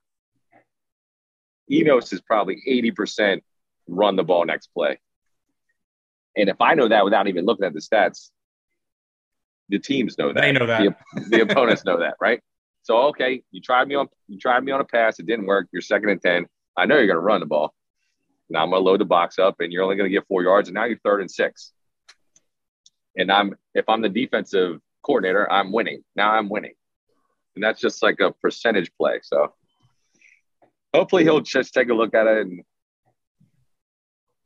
Enos is probably eighty percent run the ball next play. And if I know that without even looking at the stats, the teams know that. They know that. The, the opponents know that, right? So okay, you tried me on you tried me on a pass, it didn't work. You're second and ten. I know you're going to run the ball. Now I'm going to load the box up, and you're only going to get four yards, and now you're third and six. And I'm if I'm the defensive coordinator, I'm winning. Now I'm winning, and that's just like a percentage play. So hopefully he'll just take a look at it and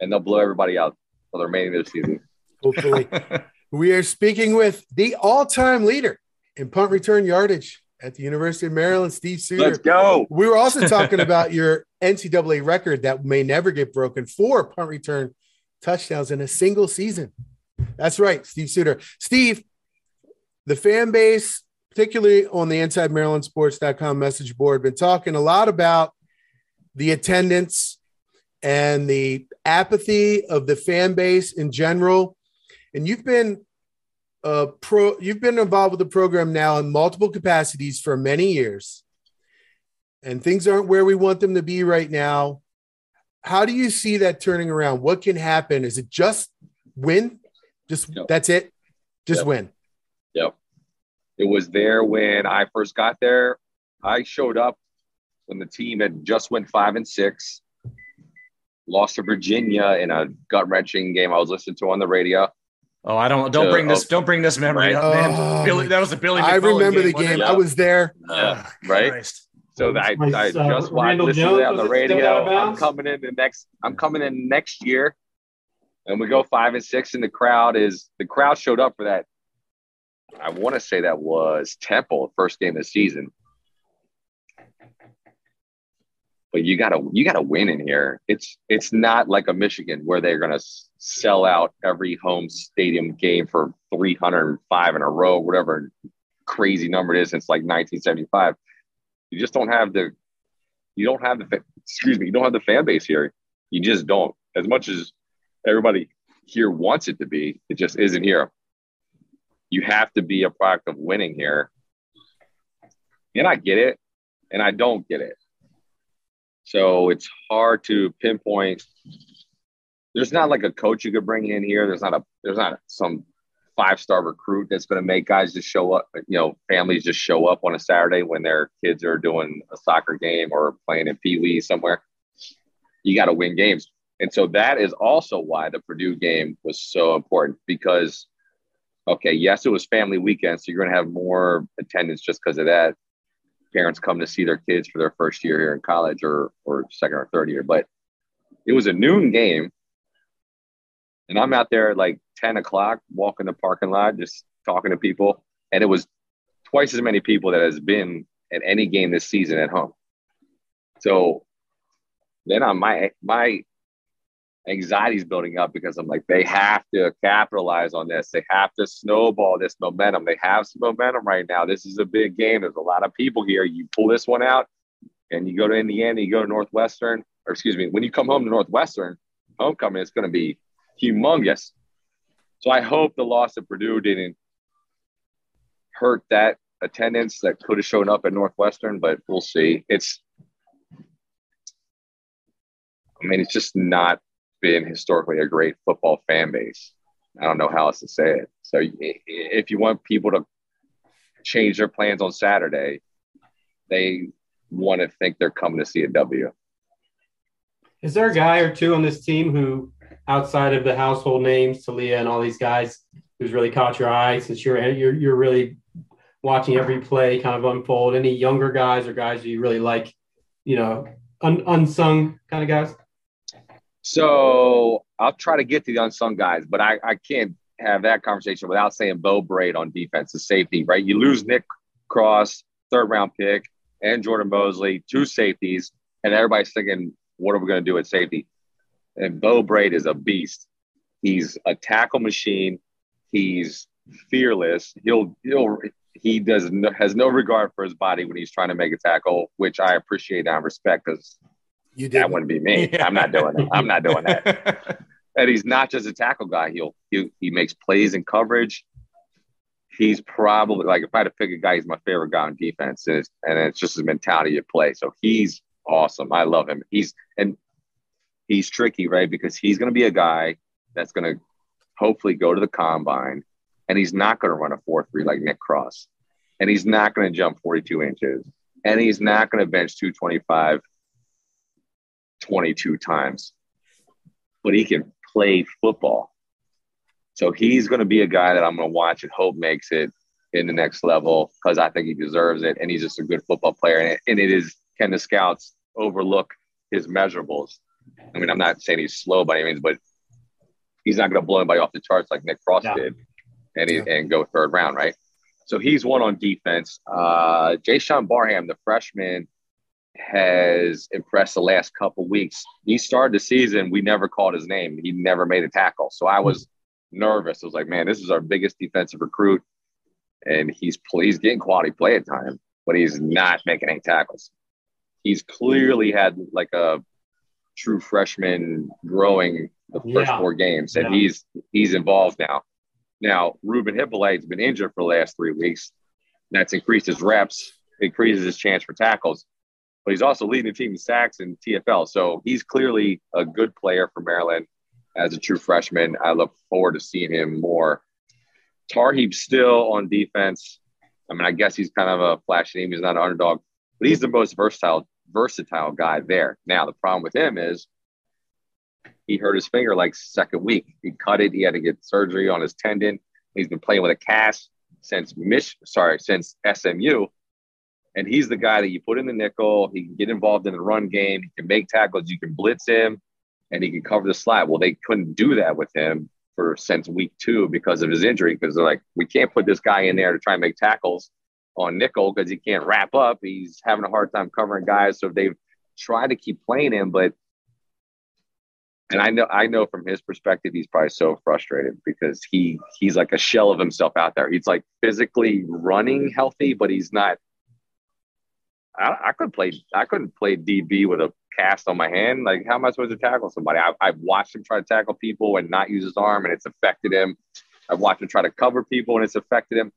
and they'll blow everybody out for the remaining of the season. Hopefully. we are speaking with the all-time leader in punt return yardage at the University of Maryland, Steve Suter. Let's go. We were also talking about your NCAA record that may never get broken for punt return touchdowns in a single season. That's right, Steve Suter. Steve, the fan base, particularly on the inside marylandsports.com message board, been talking a lot about the attendance and the apathy of the fan base in general. And you've been uh, pro, you've been involved with the program now in multiple capacities for many years, and things aren't where we want them to be right now. How do you see that turning around? What can happen? Is it just win? Just that's it? Just Yep. win. Yep. It was there when I first got there. I showed up when the team had just went five and six, lost to Virginia in a gut wrenching game I was listening to on the radio. Oh, I don't don't Uh, bring this don't bring this memory right. up, man. Oh, Billy, that was a Billy. I McClellan remember the game. I was there. Yeah, right. Christ. So I, My, I uh, just watched Randall listened to that on the was it still out of radio. I'm coming in the next. I'm coming in next year, and we go five and six, and the crowd is the crowd showed up for that. I want to say that was Temple, first game of the season. But you gotta you gotta win in here. It's it's not like a Michigan where they're gonna sell out every home stadium game for 305 in a row, whatever crazy number it is since like 1975 you just don't have the you don't have the excuse me you don't have the fan base here. You just don't. As much as everybody here wants it to be it just isn't here. You have to be a product of winning here. And i get it and i don't get it so it's hard to pinpoint there's not like a coach you could bring in here there's not a there's not some five star recruit that's going to make guys just show up, you know, families just show up on a Saturday when their kids are doing a soccer game or playing in Pee Wee somewhere. You got to win games. And so that is also why the Purdue game was so important because, okay, yes, it was family weekend. So you're going to have more attendance just because of that. Parents come to see their kids for their first year here in college or, or second or third year. But it was a noon game. And I'm out there at like 10 o'clock, walking the parking lot, just talking to people. And it was twice as many people that has been at any game this season at home. So then on my my anxiety's building up because I'm like, they have to capitalize on this. They have to snowball this momentum. They have some momentum right now. This is a big game. There's a lot of people here. You pull this one out and you go to Indiana, you go to Northwestern, or excuse me, when you come home to Northwestern, homecoming is going to be humongous. So I hope the loss of Purdue didn't hurt that attendance that could have shown up at Northwestern, but we'll see. It's, I mean, it's just not been historically a great football fan base. I don't know how else to say it. So if you want people to change their plans on Saturday, they want to think they're coming to see a W. Is there a guy or two on this team who, outside of the household names, Taulia and all these guys, who's really caught your eye since you're you're you're really watching every play kind of unfold? Any younger guys or guys you really like, you know, un, unsung kind of guys? So I'll try to get to the unsung guys, but I, I can't have that conversation without saying Beau Brade on defense, the safety, right? You lose Nick Cross, third round pick, and Jordan Mosley, two safeties, and everybody's thinking, what are we going to do at safety? And Beau Brade is a beast. He's a tackle machine. He's fearless. He'll he'll he does no, has no regard for his body when he's trying to make a tackle, which I appreciate and respect because You did. that wouldn't be me. I'm not doing it. I'm not doing that. and he's not just a tackle guy. He'll he, he makes plays in coverage. He's probably like if I had to pick a guy, he's my favorite guy on defense, and it's, and it's just his mentality at play. So he's awesome. I love him. He's and he's tricky, right? Because he's going to be a guy that's going to hopefully go to the combine, and he's not going to run a four three like Nick Cross, and he's not going to jump forty two inches, and he's not going to bench two twenty five 22 times, but he can play football. So he's going to be a guy that I'm going to watch and hope makes it in the next level because I think he deserves it. And he's just a good football player. And it, and it is, can the scouts overlook his measurables? I mean, I'm not saying he's slow by any means, but he's not going to blow anybody off the charts like Nick Cross Yeah. did and, he, and go third round, right? So he's one on defense. Uh, Jaishawn Barham, the freshman, has impressed the last couple weeks. He started the season, we never called his name. He never made a tackle. So I was nervous. I was like, man, this is our biggest defensive recruit. And he's he's getting quality play at time, but he's not making any tackles. He's clearly had like a true freshman growing the first Yeah. four games, and Yeah. he's he's involved now. Now, Ruben Hippolyte's been injured for the last three weeks. That's increased his reps, increases his chance for tackles but he's also leading the team in sacks and TFL. So he's clearly a good player for Maryland as a true freshman. I look forward to seeing him more. Tarheeb Still on defense. I mean, I guess he's kind of a flash name. He's not an underdog, but he's the most versatile versatile guy there. Now the problem with him is he hurt his finger like second week. He cut it. He had to get surgery on his tendon. He's been playing with a cast since Mich- sorry since SMU and he's the guy that you put in the nickel. He can get involved in the run game. He can make tackles. You can blitz him, and he can cover the slot. Well, they couldn't do that with him for since week two because of his injury. Because they're like, we can't put this guy in there to try and make tackles on nickel because he can't wrap up. He's having a hard time covering guys. So they've tried to keep playing him, but and I know I know from his perspective, he's probably so frustrated because he he's like a shell of himself out there. He's like physically running healthy, but he's not I, I couldn't play. I couldn't play DB with a cast on my hand. Like, how am I supposed to tackle somebody? I, I've watched him try to tackle people and not use his arm, and it's affected him. I've watched him try to cover people, and it's affected him.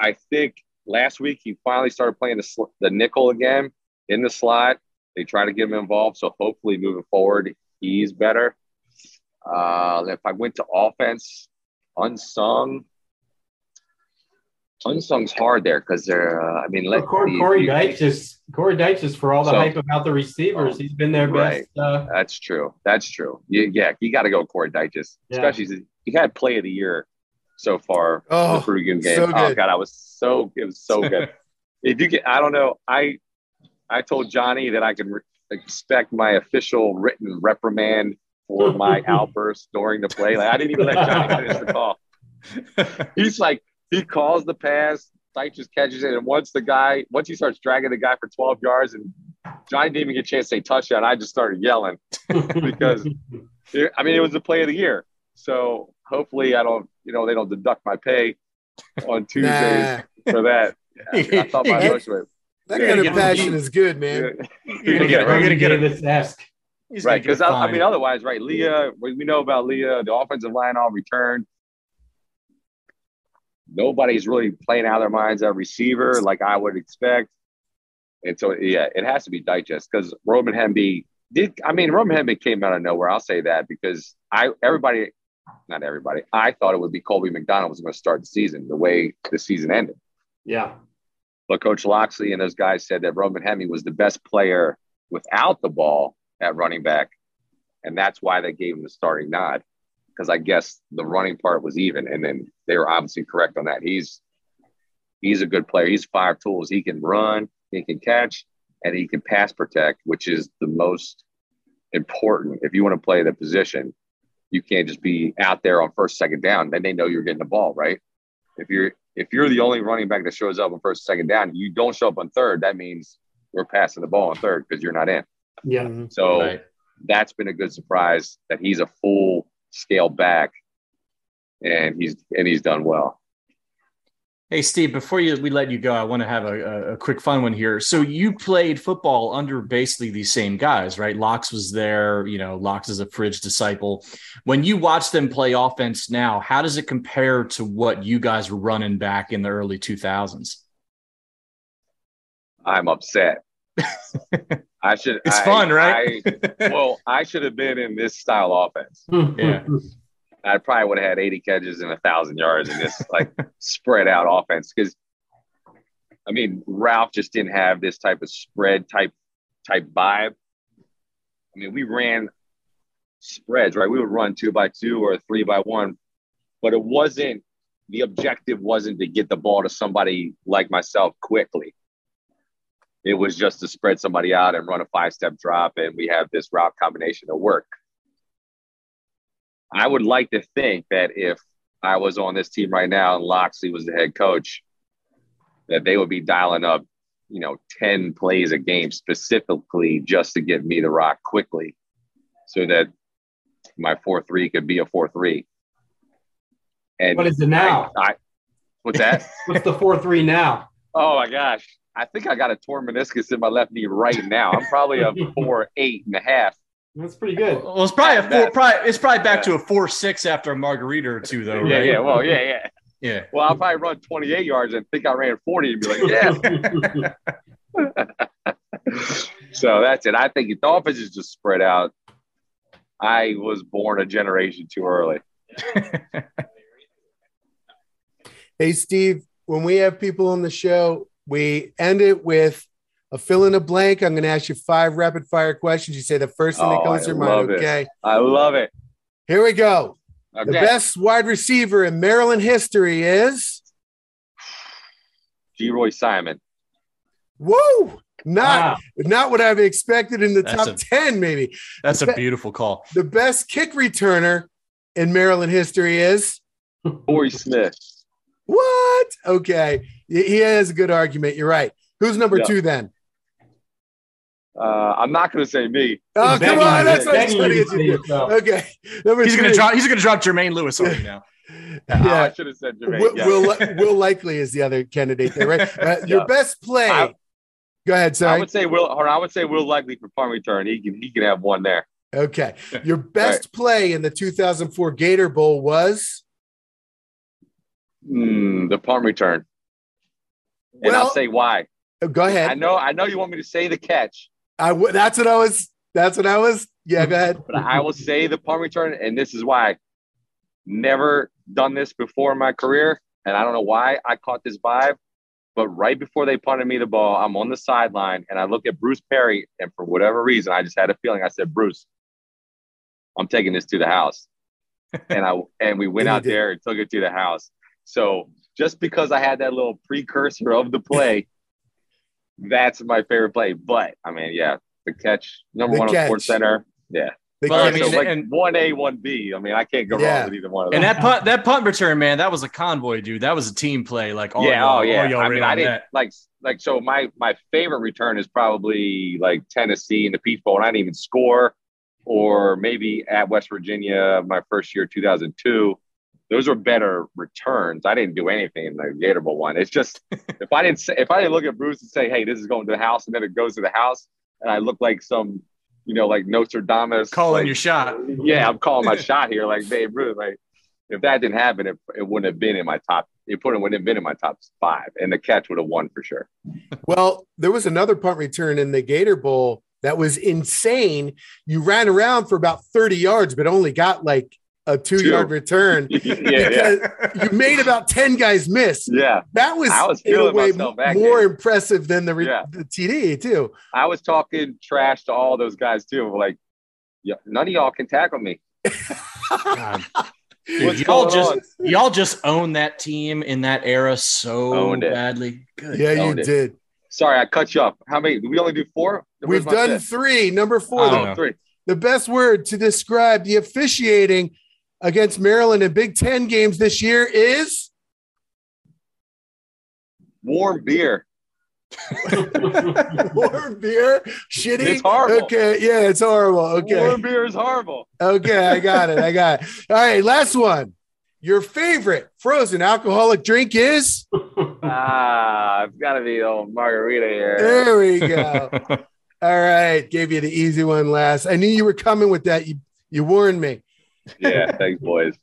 I think last week he finally started playing the sl- the nickel again in the slot. They try to get him involved, so hopefully moving forward he's better. Uh, if I went to offense, unsung. Unsung's hard there because they're. Uh, I mean, let Corey, the- Corey you- Deitch is Corey Deitch is for all the So- hype about the receivers. He's been their Right. best. Uh, That's true. That's true. You, yeah, you got to go Corey Dyches, Yeah. especially since he had play of the year so far. Oh, the Peruvian game. so oh god, I was so it was so good. if you get, I don't know. I I told Johnny that I can re- expect my official written reprimand for my outburst during the play. Like I didn't even let Johnny finish the call. He's like he calls the pass. Dyche just catches it, and once the guy, once he starts dragging the guy for 12 yards, and Johnny didn't even get a chance to say touchdown, I just started yelling because it- I mean it was the play of the year. So hopefully I don't, you know, they don't deduct my pay on Tuesdays Nah. for that. I, I thought my That- emotion was That Yeah, kind of passion is good, man. You're gonna get. You're gonna get it. Davis-esque. He's right because I, I mean otherwise right Leah we, we know about Leah the offensive line all returned nobody's really playing out of their minds at receiver like I would expect and so yeah it has to be Dyches because Roman Hemby did I mean Roman Hemby came out of nowhere I'll say that because I everybody not everybody I thought it would be Colby McDonald was going to start the season the way the season ended Yeah. but Coach Locksley and those guys said that Roman Hemby was the best player without the ball at running back. And that's why they gave him the starting nod. Because I guess the running part was even. And then they were obviously correct on that. He's he's a good player. He's five tools. He can run, he can catch, and he can pass protect, which is the most important if you want to play the position. you can't just be out there on first, second down. Then they know you're getting the ball, right? If you're if you're the only running back that shows up on first, second down, you don't show up on third. That means we're passing the ball on third because you're not in. Yeah. Mm-hmm. So Right. that's been a good surprise that he's a full scale back, and he's and he's done well. Hey, Steve, before you, we let you go, I want to have a, a, quick fun one here. So you played football under basically these same guys, right? Locks was there, you know, Locks is a fridge disciple. When you watch them play offense now, how does it compare to what you guys were running back in the early 2000s? I'm upset. I should. It's I- fun, right? I, well, I should have been in this style offense. Yeah. I probably would have had 80 catches and a thousand yards in this like spread out offense because I mean Ralph just didn't have this type of spread type type vibe. I mean, we ran spreads, right? We would run two by two or three by one, but it wasn't the objective wasn't to get the ball to somebody like myself quickly. It was just to spread somebody out and run a five step drop, and we have this route combination to work. I would like to think that if I was on this team right now and Locksley was the head coach, that they would be dialing up, you know, 10 plays a game specifically just to get me the rock quickly so that my 4 3 could be a 4 3. And What is it now? I, I, what's that? What's the four three now? oh my gosh. I think I got a torn meniscus in my left knee right now. I'm probably a four, eight and a half. That's pretty good. Well, it's probably a four, probably, it's probably back to a four six after a margarita or two, though, Yeah, right? yeah. Well, yeah, yeah. Yeah. Well, I'll probably run 28 yards and think I ran 40 and be like, yeah. so that's it. I think the offense is just spread out. I was born a generation too early. Hey, Steve, when we have people on the show, we end it with a fill in a blank. I'm going to ask you five rapid fire questions. You say the first thing Oh, that comes I to your mind. it. Okay. I love it. Here we go. The best wide receiver in Maryland history is Geroy Simon. whoa, not Wow. not what I've expected in the That's top a- 10, maybe. That's a The be- beautiful call. The best kick returner in Maryland history is Torrey Smith. What? Okay. He he has a good argument. You're right. Who's number Yeah. two then? Uh, I'm not going to say me. Oh, come on. That's what I'm begging you get to you say to do. Okay. Number He's gonna drop. He's gonna drop Jermaine Lewis on you now. Yeah. Yeah. I should have said Jermaine. Will, yeah. Will, Will Likely is the other candidate there, right? Uh, Your Yeah. best play. I- Go ahead, sorry. I sorry. would say Will. Or I would say Will Likely for punt return. He can. He can have one there. Okay. Your best play in the 2004 Gator Bowl was Mm, the punt return. And I'll Well- say why. Go ahead. I know. I know you want me to say the catch. I w- that's what I was that's what I was. Yeah, go ahead. but I will say the punt return, and this is why. Never done this before in my career, and I don't know why I caught this vibe. But right before they punted me the ball, I'm on the sideline, and I look at Bruce Perry, and for whatever reason, I just had a feeling. I said, "Bruce, I'm taking this to the house," and I and we went out there and took it to the house. So just because I had that little precursor of the play, that's my favorite play. But I mean, yeah, the catch number The one on catch. Sports Center, yeah. The Well, I mean, so like and- one A, one B. I mean, I can't go Yeah. wrong with either one of them. And that punt, that punt return, man, that was a convoy, dude. That was a team play. Like, all yeah, y'all, oh yeah. all y'all I mean, I didn't that. like like so. My my favorite return is probably like Tennessee in the Peach Bowl, and I didn't even score, or maybe at West Virginia my first year, two thousand two. Those were better returns. I didn't do anything in the Gator Bowl one. It's just if I didn't say, if I didn't look at Bruce and say, "Hey, this is going to the house," and then it goes to the house, and I look like some, you know, like Notre Dame Calling like, your shot. yeah, I'm calling my shot here, like Babe Ruth. Like, if that didn't happen, it, it wouldn't have been in my top. It wouldn't wouldn't have been in my top five, and the catch would have won for sure. Well, there was another punt return in the Gator Bowl that was insane. You ran around for about 30 yards, but only got like a two, Two. yard return. yeah, yeah, because you made about 10 guys miss. yeah. That was, I was in a way back more then. impressive than the, re- Yeah. the TD, too. I was talking trash to all those guys too. Like, yeah, none of y'all can tackle me. Dude, y'all just on? y'all just owned that team in that era so Owned badly. Good. Yeah, you it. did. Sorry, I cut you off. How many? Did we only do four? We've done fifth? three. Number four. I the- Oh, three. the best word to describe the officiating against Maryland in Big Ten games this year is warm beer. warm beer, shitty. It's horrible. Okay, yeah, it's horrible. Okay, Warm beer is horrible. okay, I got it. I got it. All right, last one. Your favorite frozen alcoholic drink is? ah, it's got to be old margarita here. There we go. All right, gave you the easy one last. I knew you were coming with that. You you warned me. Yeah, thanks, boys.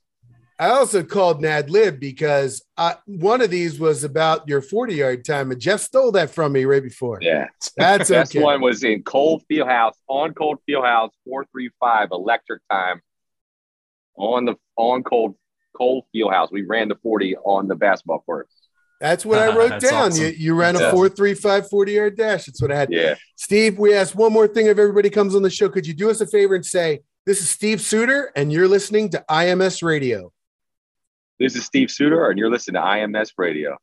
I also called Nad Lib because I, one of these was about your 40 yard time, and Jeff stole that from me right before. Yeah, That's best okay. one was in Cole Fieldhouse on Cole Fieldhouse four three five electric time on the on Cole Cole Fieldhouse. We ran the forty on the basketball court. That's what I ah, wrote down. awesome. You, you ran a Yeah. 435 40 yard dash. That's what I had. Yeah, Steve, we asked one more thing if everybody comes on the show. Could you do us a favor and say, This is Steve Suter, and you're listening to IMS Radio? this is Steve Suter, and you're listening to IMS Radio.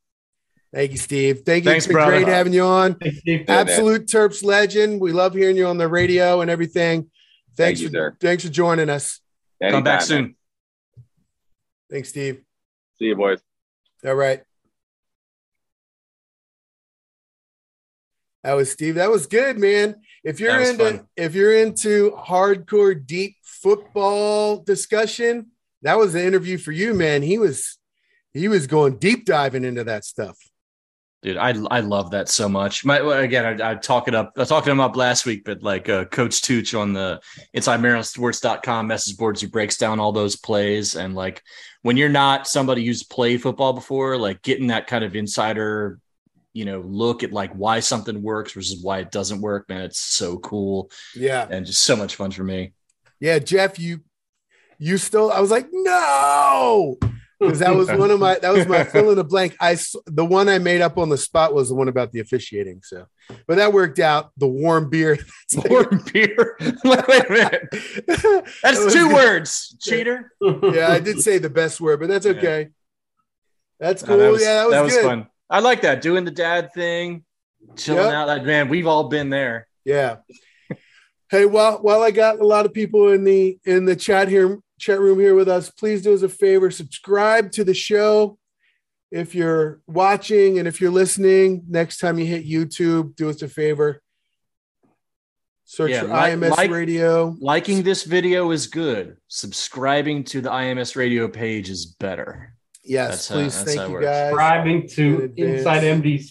Thank you, Steve. Thank you. Thanks, it's been brother. great having you on. Thanks, Steve. Absolute Terps legend. We love hearing you on the radio and everything. Thank Thanks, you, for, sir. thanks for joining us. Come back man. soon. Thanks, Steve. See you, boys. All right. That was Steve. That was good, man. If you're into fun. if you're into hardcore deep football discussion, that was the interview for you, man. He was he was going deep diving into that stuff. Dude, I I love that so much. My again, I, I talk it up. I talked him up last week, but like uh, Coach Tooch on the Inside Sports.com message boards, he breaks down all those plays and like when you're not somebody who's played football before, like getting that kind of insider, you know, look at like why something works versus why it doesn't work. Man, it's so cool Yeah. and just so much fun for me. Yeah, Jeff, you you still I was like, no. Because that was one of my that was my fill in the blank. i the one I made up on the spot was the one about the officiating. So, but that worked out. The warm beer. Warm beer. Like, Wait a minute. That's two words. Cheater. Yeah, I did say the best word, but that's okay. That's No, cool. that was, yeah, that was, good. fun. I like that doing the dad thing, chilling Yep. out. Like, man, we've all been there. Yeah. Hey, while while I got a lot of people in the in the chat here chat room here with us, please do us a favor, subscribe to the show. If you're watching and if you're listening, next time you hit YouTube, do us a favor. Search Yeah, for like- IMS like- Radio. Liking this video is good. Subscribing to the IMS radio page is better. Yes, That's how- please. that's Thank you works. guys. Subscribing to In advance.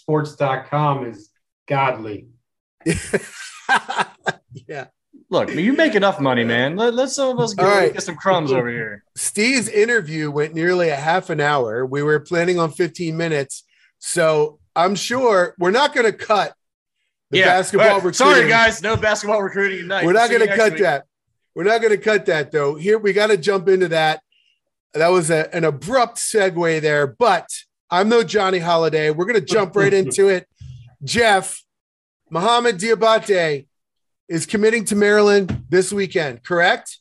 InsideMDSports.com is godly. yeah. Look, you make enough money, man. Let, let some of us get, All right. get some crumbs over here. Steve's interview went nearly a half an hour. We were planning on 15 minutes. So I'm sure we're not going to cut the basketball All right. recruiting. Sorry, guys. No basketball recruiting tonight. We're not going to cut week. that. We're not going to cut that though. Here we got to jump into that. That was a, an abrupt segue there, but I'm no Johnny Holliday. We're going to jump right into it. Jeff, Muhammad Diabate is committing to Maryland this weekend, correct?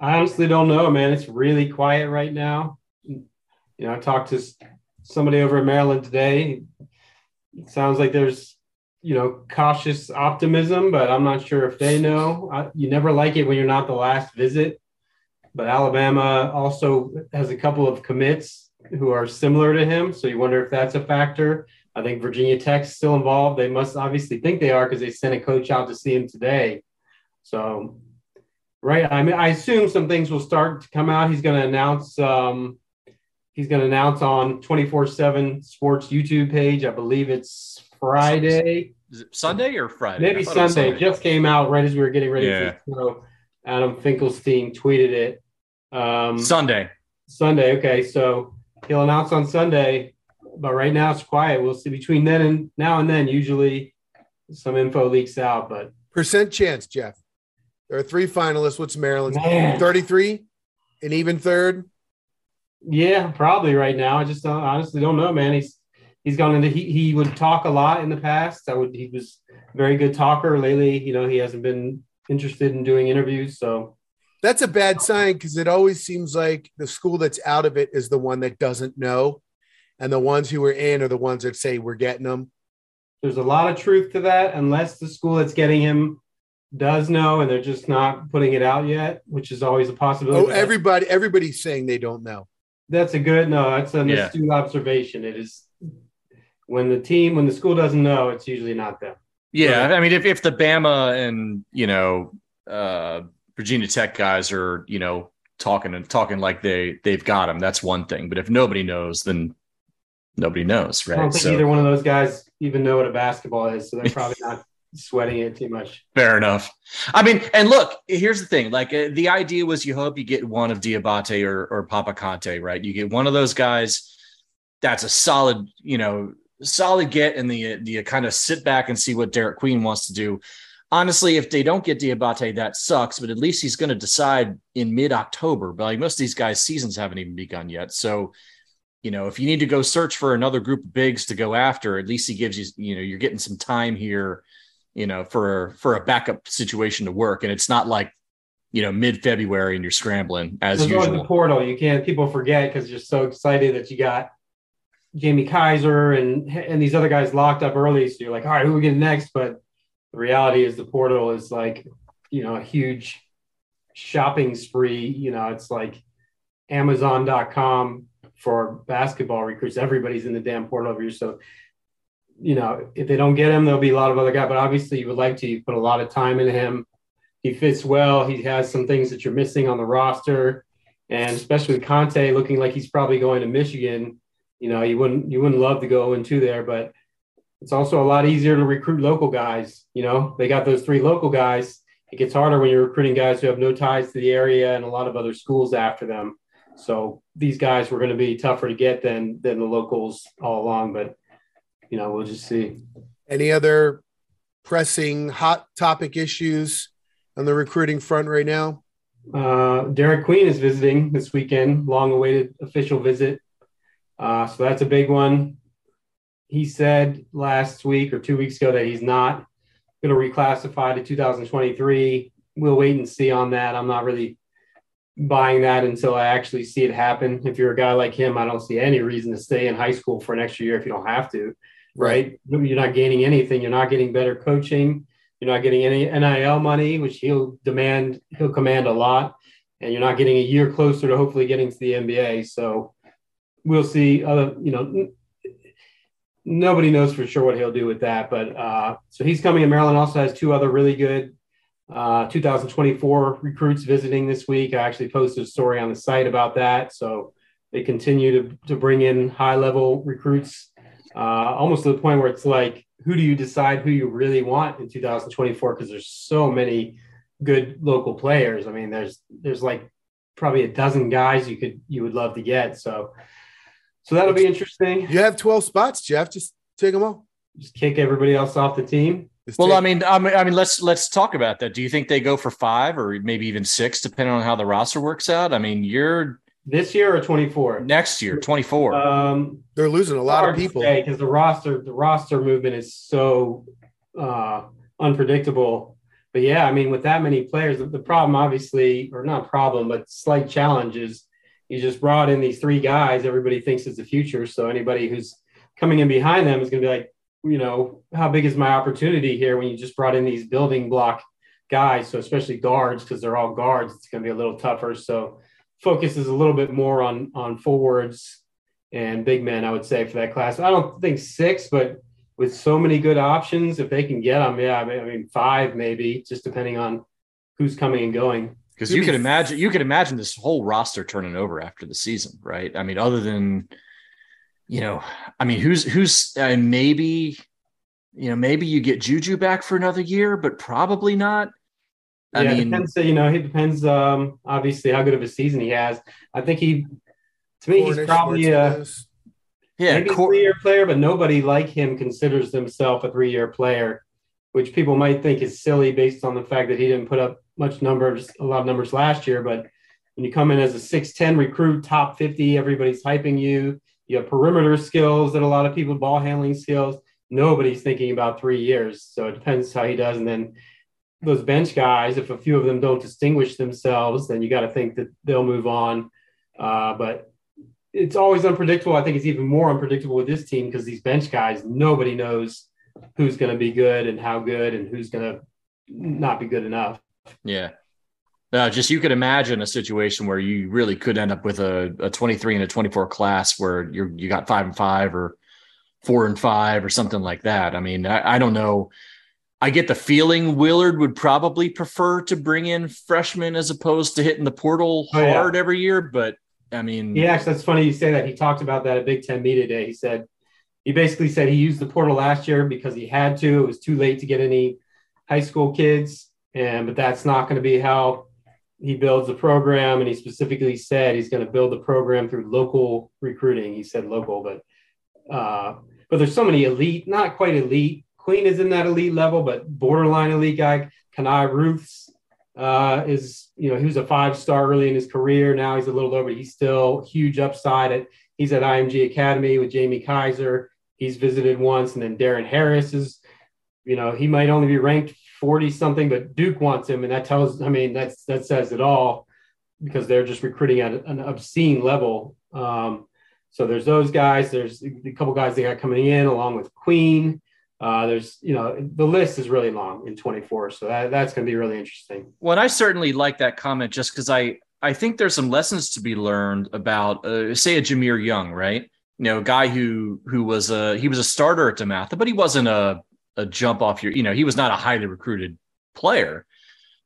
I honestly don't know, man. It's really quiet right now. You know, I talked to somebody over in Maryland today. It sounds like there's, you know, cautious optimism, but I'm not sure if they know. I, you never like it when you're not the last visit. But Alabama also has a couple of commits who are similar to him. So you wonder if that's a factor. I think Virginia Tech's still involved. They must obviously think they are because they sent a coach out to see him today. So Right. I mean, I assume some things will start to come out. He's going to announce. Um, he's going to announce on twenty four seven Sports YouTube page. I believe it's Friday, Is it Sunday or Friday? maybe I thought it was Sunday. Just came out right as we were getting ready Yeah. for the show. Adam Finkelstein tweeted it. Um, Sunday. Sunday. Okay, so he'll announce on Sunday, but right now it's quiet. We'll see between then and now and then. Usually, some info leaks out, but Percent chance, Jeff. There are three finalists. What's Maryland's? Man. 33, an even third. Yeah, probably right now. I just don't, honestly don't know, man. He's he's gone into he he would talk a lot in the past. I would he was a very good talker. Lately, you know, he hasn't been interested in doing interviews. So That's a bad sign because it always seems like the school that's out of it is the one that doesn't know. And the ones who are in are the ones that say we're getting them. there's a lot of truth to that, unless the school that's getting him does know and they're just not putting it out yet, which is always a possibility. Oh, everybody, everybody's saying they don't know. That's a good no. That's an Yeah. astute observation. It is when the team, when the school doesn't know, it's usually not them. Yeah, I mean, if, if the Bama and you know uh, Virginia Tech guys are you know talking and talking like they they've got him, that's one thing. But if nobody knows, then nobody knows, right? I don't right? think So either one of those guys even know what a basketball is, so they're probably not sweating it too much. fair enough. I mean, and look, here's the thing: like uh, the idea was, you hope you get one of Diabate or or Papa Conte, right? You get one of those guys. That's a solid, you know, solid get, and the the kind of sit back and see what Derek Queen wants to do. Honestly, if they don't get Diabate, that sucks. But at least he's going to decide in mid October. But like most of these guys' seasons haven't even begun yet, so you know, if you need to go search for another group of bigs to go after, at least he gives you, you know, you're getting some time here, you know, for for a backup situation to work, and it's not like, you know, mid February and you're scrambling as There's usual. the portal. You can't. People forget because you're so excited that you got Jamie Kaiser and and these other guys locked up early. So you're like, all right, who we get next? But the reality is the portal is like, you know, a huge shopping spree. You know, it's like Amazon.com for basketball recruits. Everybody's in the damn portal over here. So, you know, if they don't get him, there'll be a lot of other guys. But obviously, you would like to. You put a lot of time into him. He fits well. He has some things that you're missing on the roster, and especially with Conte looking like he's probably going to Michigan. You know, you wouldn't you wouldn't love to go into there, but it's also a lot easier to recruit local guys. You know, they got those three local guys. It gets harder when you're recruiting guys who have no ties to the area and a lot of other schools after them. So these guys were going to be tougher to get than than the locals all along. But you know, we'll just see. Any other pressing hot topic issues on the recruiting front right now? Uh, Derek Queen is visiting this weekend, long awaited official visit. Uh, so that's a big one. He said last week or two weeks ago that he's not going to reclassify to 2023. We'll wait and see on that. I'm not really buying that until I actually see it happen. If you're a guy like him, I don't see any reason to stay in high school for an extra year if you don't have to, right? You're not gaining anything. You're not getting better coaching. You're not getting any NIL money, which he'll demand, he'll command a lot. And you're not getting a year closer to hopefully getting to the NBA. So we'll see other, you know, nobody knows for sure what he'll do with that. But uh, so he's coming to Maryland, also has two other really good uh, 2024 recruits visiting this week. I actually posted a story on the site about that. So they continue to, to bring in high level recruits, uh, almost to the point where it's like, who do you decide who you really want in 2024? Because there's so many good local players. I mean, there's there's like probably a dozen guys you could you would love to get. So so that'll be interesting. You have 12 spots, Jeff. Just take them all. Just kick everybody else off the team. Just Well, I mean, I mean, I mean, let's let's talk about that. Do you think they go for five or maybe even six, depending on how the roster works out? I mean, you're This year or 24? next year, twenty four. Um, they're losing a lot of people. because the roster the roster movement is so uh, unpredictable. But yeah, I mean, with that many players, the, the problem obviously, or not problem, but slight challenge is you just brought in these three guys. Everybody thinks is the future. So anybody who's coming in behind them is going to be like, you know, how big is my opportunity here when you just brought in these building block guys? So especially guards, because they're all guards, it's going to be a little tougher. So focus is a little bit more on on forwards and big men, I would say, for that class. I don't think six, but with so many good options, if they can get them, yeah, I mean, five maybe, just depending on who's coming and going. Because you could imagine, you could imagine this whole roster turning over after the season, right? I mean, other than, you know, I mean, who's who's uh, maybe, you know, maybe you get Juju back for another year, but probably not. I yeah, it depends. You know, it depends. Um, obviously, how good of a season he has. I think he, to me, he's probably a Martinez. yeah, maybe a Cor- three-year player, but nobody like him considers himself a three-year player, which people might think is silly based on the fact that he didn't put up much numbers, a lot of numbers last year. But when you come in as a six-ten recruit, top fifty, everybody's hyping you. You have perimeter skills that a lot of people, ball handling skills. Nobody's thinking about three years, so it depends how he does. And then those bench guys, if a few of them don't distinguish themselves, then you got to think that they'll move on. Uh, but it's always unpredictable. I think it's even more unpredictable with this team because these bench guys, nobody knows who's going to be good and how good and who's going to not be good enough. Yeah. No, just you could imagine a situation where you really could end up with a, a 23 and a 24 class where you're you got five and five or four and five or something like that. I mean, I, I don't know. I get the feeling Willard would probably prefer to bring in freshmen as opposed to hitting the portal Oh, yeah. hard every year. But I mean, yeah, actually, that's funny you say that. He talked about that at Big Ten Media Day. He said, he basically said he used the portal last year because he had to. It was too late to get any high school kids. And, but that's not going to be how he builds the program. And he specifically said he's going to build the program through local recruiting. He said local, but, uh, but there's so many elite, not quite elite. Queen is in that elite level, but borderline elite guy. Kanai Ruths uh, is, you know, he was a five star early in his career. Now he's a little lower, but he's still huge upside. At he's at IMG Academy with Jamie Kaiser. He's visited once, and then Darren Harris is, you know, he might only be ranked forty something, but Duke wants him, and that tells. I mean, that's that says it all because they're just recruiting at an obscene level. Um, so there's those guys. There's a couple guys they got coming in along with Queen. Uh, there's, you know, the list is really long in 24, so that, that's going to be really interesting. Well, I certainly like that comment just because I I think there's some lessons to be learned about, uh, say, a Jahmir Young, right? You know, a guy who who was a he was a starter at Dematha, but he wasn't a a jump off your, you know, he was not a highly recruited player.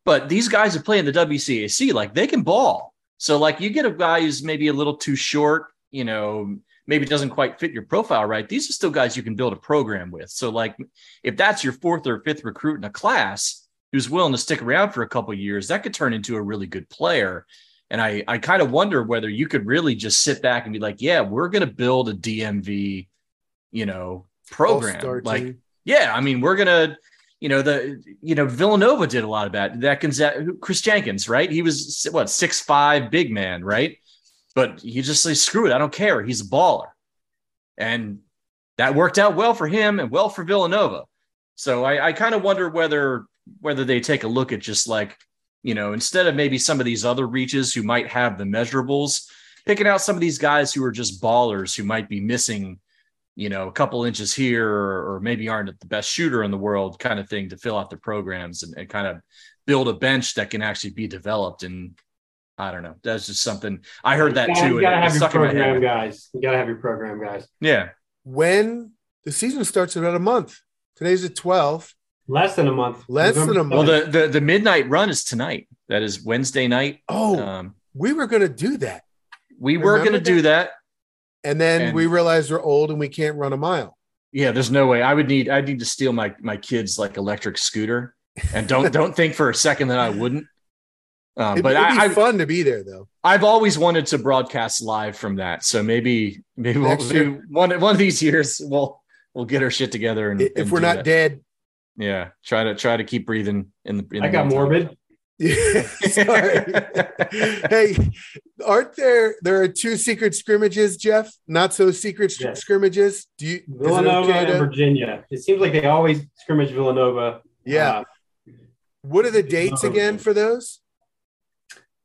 But these guys who play in the WCAC, like they can ball. So like you get a guy who's maybe a little too short, you know, maybe doesn't quite fit your profile right. These are still guys you can build a program with. So like if that's your fourth or fifth recruit in a class who's willing to stick around for a couple of years, that could turn into a really good player. And I, I kind of wonder whether you could really just sit back and be like, yeah, we're going to build a DMV, you know, program. Like. Yeah, I mean, we're to, you know, the, you know, Villanova did a lot of that. That Gonzaga, Chris Jenkins, right? He was what, six, five big man, right? But he just like, screw it. I don't care. He's a baller. And that worked out well for him and well for Villanova. So I, I kind of wonder whether whether they take a look at just like, you know, instead of maybe some of these other reaches who might have the measurables, picking out some of these guys who are just ballers who might be missing, you know, a couple inches here or, or maybe aren't the best shooter in the world kind of thing to fill out the programs and, and kind of build a bench that can actually be developed. And I don't know. That's just something I heard that You gotta- too. You and got to it have your stuck in my program guys. You got to have your program guys. Yeah. When the season starts in about a month. Today's the 12th. Less than a month. Less than a Well, month. the, the the midnight run is tonight. That is Wednesday night. Oh, Um, we were going to do that. we were going to Remember do that. And then And- we realized we're old and we can't run a mile. Yeah, there's no way. I would need. I would need to steal my my kid's like electric scooter, and don't don't think for a second that I wouldn't. Um, It'd, but it'd be I, I, fun to be there, though. I've always wanted to broadcast live from that. So maybe maybe we'll Next do one one of these years. We'll we'll get our shit together and If and we're not that. dead. Yeah, try to try to keep breathing in the. In I the got meantime. morbid. Yeah, sorry. hey, aren't there? There are two secret scrimmages, Jeff. Not so secret Yes. scrimmages. Do you? Villanova okay and Virginia. It seems like they always scrimmage Villanova. Yeah. Uh, what are the dates again for those?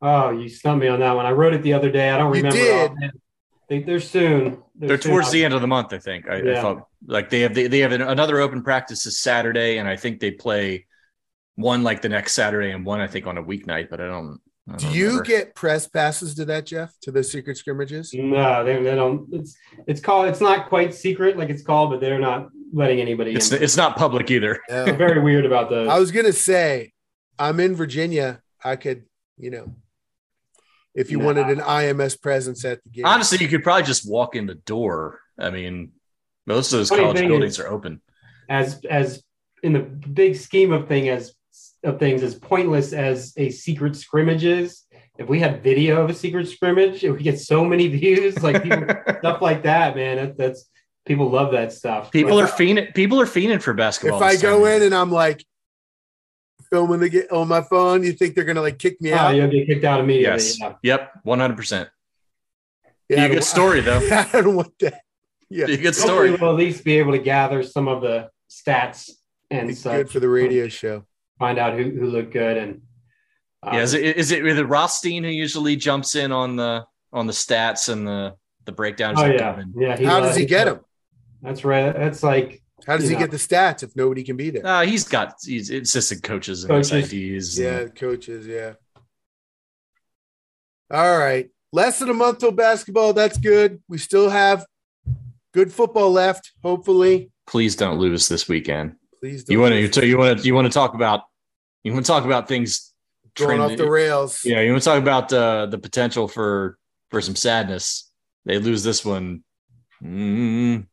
oh, you stumped me on that one. I wrote it the other day. I don't You remember. did. They, they're soon. They're towards the end of the month, I think. I, I thought like they have they, they have an, another open practice this Saturday, and I think they play one like the next Saturday and one I think on a weeknight. But I don't. I Do don't you remember. get press passes to that, Jeff? To the secret scrimmages? No, they, they don't. It's it's called. It's not quite secret like it's called, but they're not letting anybody It's in. it's not public either. They're very weird about those. I was gonna say, I'm in Virginia. I could, you know, if you Nah. wanted an IMS presence at the game. Honestly, you could probably just walk in the door. I mean, most of those Funny college buildings is- are open. as as in the big scheme of thing as of things as pointless as a secret scrimmage is if we had video of a secret scrimmage if we get so many views like people, stuff like that man that, that's people love that stuff People But- are fiending. People are fiending for basketball. if I go time. in and I'm like filming the get on my phone, you think they're gonna like kick me oh, out? you'll get kicked out immediately yes, yeah. yep, one hundred percent. Yeah, Be I a good story though. I don't want that. Yeah, Be a good Hopefully story. we'll at least be able to gather some of the stats and it's such good for the radio show. Find out who, who looked good and uh, Yeah, is it is it is it Rothstein who usually jumps in on the on the stats and the the breakdowns? oh yeah Devin? yeah How lo- does he get them? that's right that's like How does he know. get the stats if nobody can be there? Uh, he's got he's assistant coaches and Coaches. SIDs. Yeah, coaches. Yeah. All right. Less than a month till basketball. That's good. We still have good football left. Hopefully. Please don't lose this weekend. Please don't You want lose. to you want to you want to talk about you want to talk about things going off the rails. Yeah, you want to talk about uh, the potential for for some sadness. They lose this one. Mm,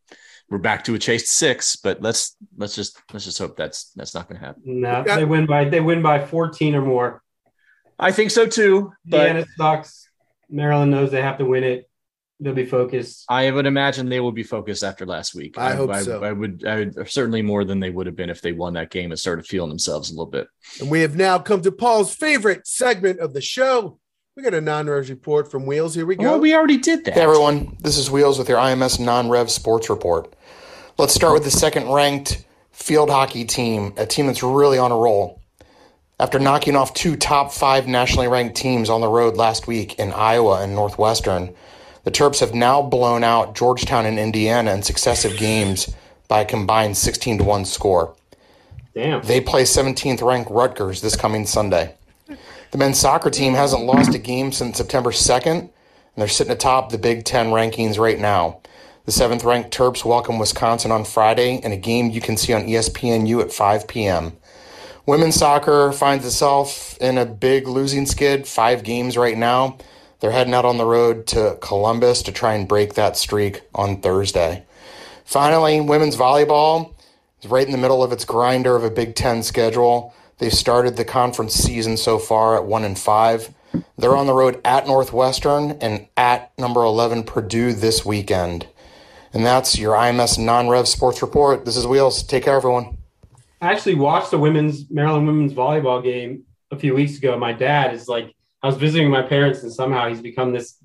we're back to a chase six, but let's let's just let's just hope that's that's not going to happen. No, they win by they win by 14 or more. I think so too. But Indiana sucks. Maryland knows they have to win it. They'll be focused. I would imagine they will be focused after last week. I hope I, so. I would, I would certainly more than they would have been if they won that game and started feeling themselves a little bit. And we have now come to Paul's favorite segment of the show. We got a non-rev report from Wheels. Here we go. Well, we already did that. Hey everyone, this is Wheels with your IMS non rev sports report. Let's start with the second ranked field hockey team, a team that's really on a roll. After knocking off two top five nationally ranked teams on the road last week in Iowa and Northwestern, the Terps have now blown out Georgetown and Indiana in successive games by a combined 16 to 1 score. Damn. They play 17th ranked Rutgers this coming Sunday. The men's soccer team hasn't lost a game since September 2nd, and they're sitting atop the Big Ten rankings right now. The seventh ranked Terps welcome Wisconsin on Friday in a game you can see on ESPNU at 5 p.m. Women's soccer finds itself in a big losing skid, five games right now. They're heading out on the road to Columbus to try and break that streak on Thursday. Finally, women's volleyball is right in the middle of its grinder of a Big Ten schedule. They've started the conference season so far at one and five. They're on the road at Northwestern and at number 11 Purdue this weekend. And that's your IMS non rev sports report. This is Wheels. Take care, everyone. I actually watched the women's Maryland women's volleyball game a few weeks ago. My dad is like, I was visiting my parents, and somehow he's become this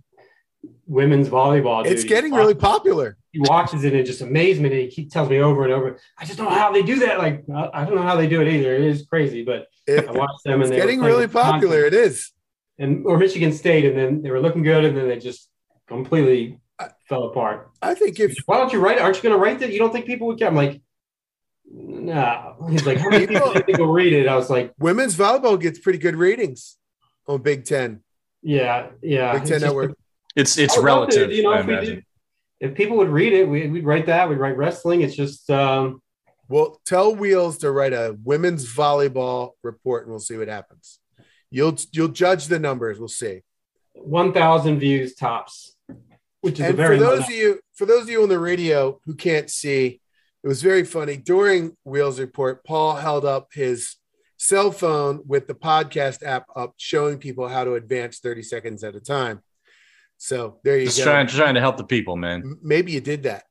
women's volleyball. Dude. it's getting watches- really popular. He watches it in just amazement, and he tells me over and over, "I just don't know how they do that. Like, I I don't know how they do it either. It is crazy, but I watched them, and it's they were getting really popular. It is. and or Michigan State, and then they were looking good, and then they just completely fell apart. I think if Why don't you write? Aren't you going to write that? You don't think people would care? I'm like, no. He's like, how many people think will read it? I was like, women's volleyball gets pretty good ratings on Big Ten. yeah, yeah. Big It's Ten just- Network. It's it's I would love to, relative. you know, I if we did, if people would read it, we, we'd write that. We'd write wrestling. It's just, um, Well, tell Wheels to write a women's volleyball report, and we'll see what happens. You'll you'll judge the numbers. We'll see. 1,000 views tops, which is a And very for those of you for those of you on the radio who can't see, it was very funny during Wheels report. Paul held up his cell phone with the podcast app up, showing people how to advance thirty seconds at a time. So there you Just go. trying trying to help the people, man. Maybe you did that.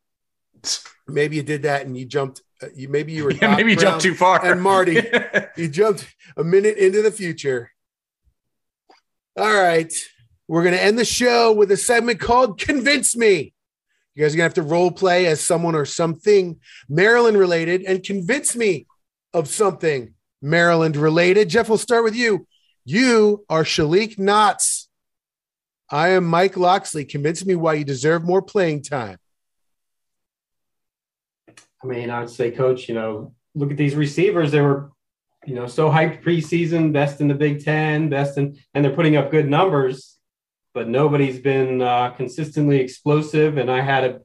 Maybe you did that, and you jumped. Uh, you maybe you were Yeah, maybe you jumped too far. And Marty, you jumped a minute into the future. All right, we're gonna end the show with a segment called "Convince Me." You guys are gonna have to role play as someone or something Maryland related and convince me of something Maryland related. Jeff, we'll start with you. You are Shalik Knotts. I am Mike Locksley. Convince me why you deserve more playing time. I mean, I would say, coach, you know, look at these receivers. They were, you know, so hyped preseason, best in the Big Ten, best in, and they're putting up good numbers, but nobody's been uh, consistently explosive. And I had a,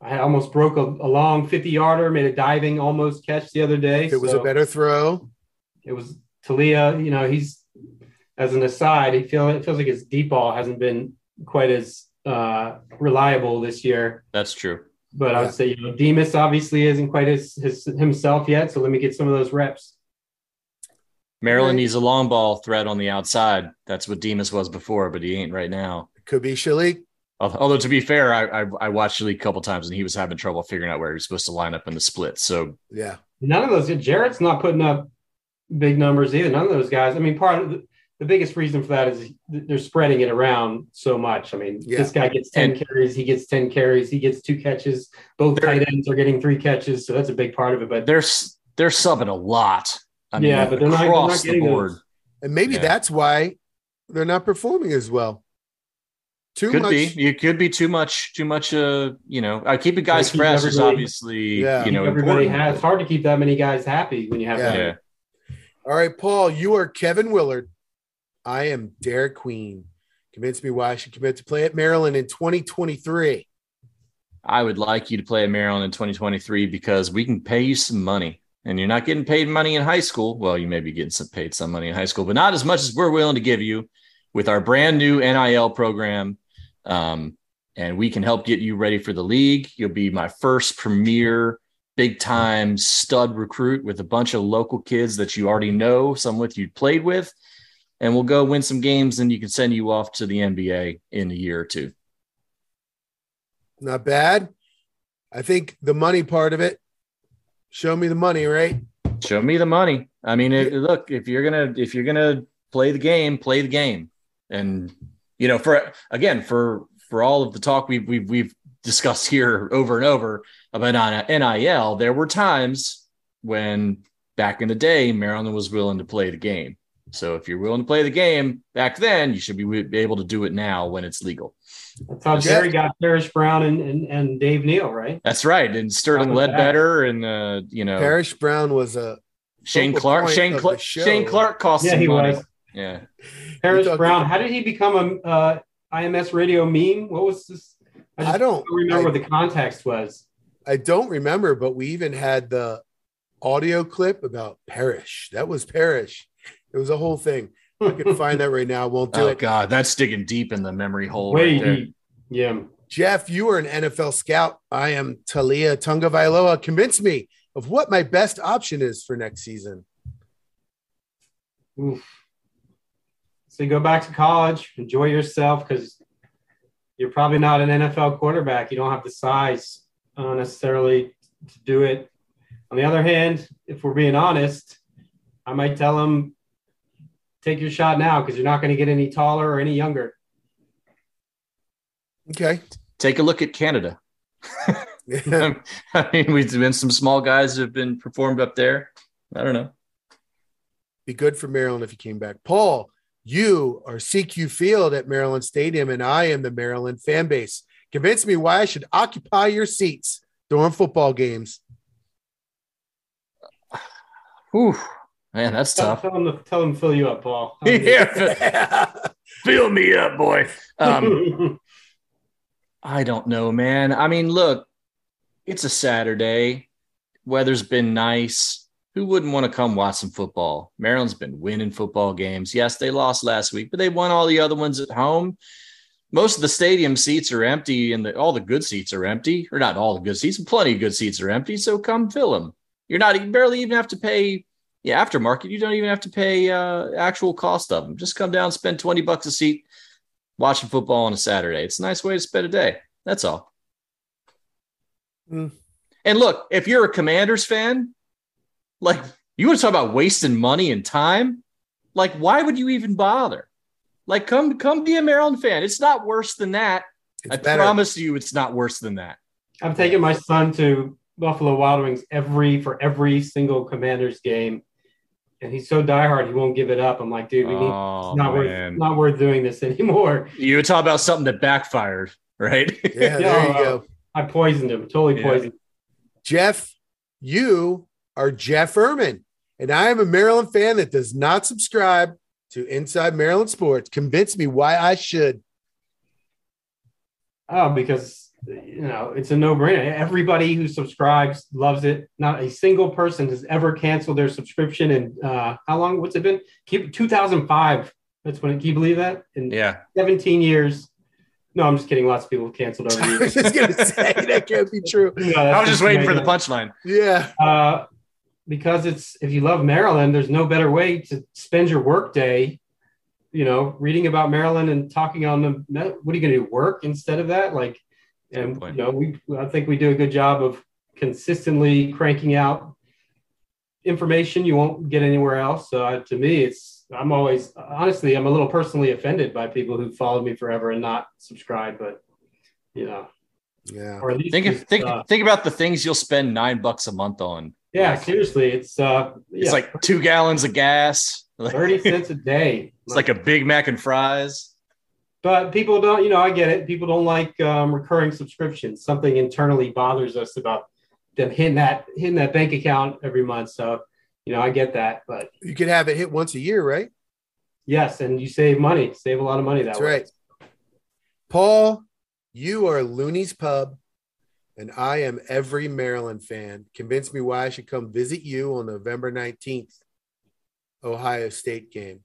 I almost broke a, a long 50 yarder, made a diving almost catch the other day. It was a better throw. It was Taulia, you know, he's, as an aside, he feel, it feels like his deep ball hasn't been quite as uh, reliable this year. That's true. But I would say, you know, Demus obviously isn't quite his, his himself yet. So let me get some of those reps. Maryland Right. needs a long ball threat on the outside. That's what Demus was before, but he ain't right now. Could be Shalik. Although to be fair, I I, I watched Shalik a couple times and he was having trouble figuring out where he was supposed to line up in the split. So Yeah. None of those, Jarrett's not putting up big numbers either. None of those guys. I mean, part of the, the biggest reason for that is they're spreading it around so much. I mean, Yeah. this guy gets 10 carries, he gets 10 carries, he gets two catches. Both tight ends are getting three catches. So that's a big part of it. But they're they're subbing a lot. I mean, Yeah, but they're not- they're across not the getting board. those. And maybe Yeah. that's why they're not performing as well. Too could much. be. You could be too much. Too much. Uh, you know, uh, keeping guys keep fresh is everybody- obviously Yeah. you know Everybody important. has. It's hard to keep that many guys happy when you have Yeah. that. All right, Paul, you are Kevin Willard. I am Derek Queen. Convince me why I should commit to play at Maryland in 2023. I would like you to play at Maryland in 2023 because we can pay you some money. And you're not getting paid money in high school. Well, you may be getting some paid some money in high school, but not as much as we're willing to give you with our brand new NIL program. Um, and we can help get you ready for the league. You'll be my first premier big time stud recruit with a bunch of local kids that you already know, some with you played with. And we'll go win some games and you can send you off to the NBA in a year or two. Not bad. I think the money part of it, show me the money, right? show me the money i mean it, look if you're gonna if you're gonna play the game play the game and you know for again for for all of the talk we've we've, we've discussed here over and over about on nil there were times when back in the day maryland was willing to play the game so if you're willing to play the game back then you should be able to do it now when it's legal That's how Jerry got Parrish Brown and, and, and Dave Neal, right? that's right and sterling How about ledbetter and uh you know Parrish Brown was a shane clark shane of clark the shane clark cost Yeah, some he money was. yeah Parrish Brown. How did he become a uh, IMS radio meme? What was this? I, just I don't remember I- what the context was. I don't remember, but we even had the audio clip about Parrish. That was Parrish. It was a whole thing. I can find that right now. Won't do it. oh it. god that's digging deep in the memory hole Way right deep. Yeah. Jeff, you are an NFL scout. I am Taulia Tagovailoa. Convince me of what my best option is for next season. Oof. So you go back to college, enjoy yourself because you're probably not an NFL quarterback. You don't have the size uh, necessarily to do it. On the other hand, if we're being honest, I might tell him, take your shot now because you're not going to get any taller or any younger. Okay. take a look at canada i mean we've been some small guys who have been performed up there i don't know Be good for Maryland if you came back. Paul, you are SECU Field at Maryland Stadium, and I am the Maryland fan base. Convince me why I should occupy your seats during football games. Whew. man that's Tell, tough tell him to tell him to fill you up, Paul. yeah fill me up boy um I don't know, man. I mean, look, it's a Saturday. Weather's been nice. Who wouldn't want to come watch some football? Maryland's been winning football games. Yes, they lost last week, but they won all the other ones at home. Most of the stadium seats are empty, and the, all the good seats are empty, or not all the good seats, plenty of good seats are empty. So come fill them. You're not you barely even have to pay. Yeah, aftermarket. You don't even have to pay uh, actual cost of them. Just come down, spend twenty bucks a seat, watching football on a Saturday. It's a nice way to spend a day. That's all. Mm. And look, if you're a Commanders fan, like you want to talk about wasting money and time, like why would you even bother? Like come come be a Maryland fan. It's not worse than that. It's I better. promise you, it's not worse than that. I'm taking my son to Buffalo Wild Wings every for every single Commanders game, and he's so diehard he won't give it up. I'm like, dude, we need, Oh, it's not man. worth not worth doing this anymore. You would talk about something that backfired, right? Yeah, there you go. I poisoned him, totally Yeah. poisoned. Jeff, you are Jeff Ermann, and I am a Maryland fan that does not subscribe to Inside Maryland Sports. Convince me why I should. Oh, because you know it's a no-brainer. Everybody who subscribes loves it. Not a single person has ever canceled their subscription. And uh, how long? What's it been? Keep 2005. That's when. Can you believe that? In Yeah. 17 years. No, I'm just kidding. Lots of people have canceled over the I was just gonna say that can't be true. No, I was just waiting for the punchline. Yeah. Uh, because it's if you love Maryland, there's no better way to spend your work day. You know, reading about Maryland and talking on the. What are you going to do? Work instead of that? Like, and you know, we I think we do a good job of consistently cranking out information you won't get anywhere else. So uh, to me, it's I'm always honestly I'm a little personally offended by people who followed me forever and not subscribe, but you know, Yeah. or at least Think of, just, think uh, think about the things you'll spend nine bucks a month on. Yeah, seriously, it's uh, It's yeah, like two gallons of gas. thirty cents a day. It's like a Big Mac and fries. But people don't, you know, I get it. People don't like um, recurring subscriptions. Something internally bothers us about them hitting that hitting that bank account every month. So, you know, I get that. But You could have it hit once a year, right? yes, and you save money, save a lot of money that That's way. right. Paul, you are Looney's Pub, and I am every Maryland fan. Convince me why I should come visit you on November 19th, Ohio State game.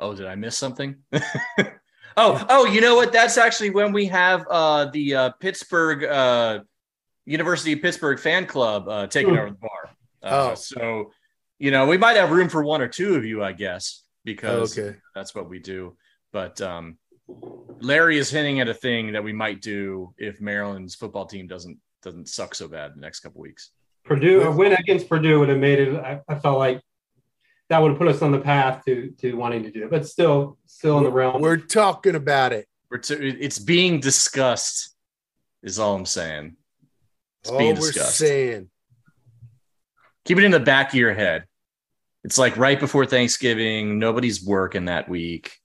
Oh, did I miss something? oh, oh, you know what? That's actually when we have uh, the uh, Pittsburgh uh, University of Pittsburgh fan club uh, taking over the bar. Uh, Oh. so you know we might have room for one or two of you, I guess, because Okay. that's what we do. But um, Larry is hinting at a thing that we might do if Maryland's football team doesn't doesn't suck so bad in the next couple weeks. Purdue, a win against Purdue would have made it. I, I felt like that would have put us on the path to to wanting to do it, but still, still in the realm. We're talking about it. We're t- it's being discussed, is all I'm saying. It's All being we're discussed. saying. keep it in the back of your head. It's like right before Thanksgiving. Nobody's working that week.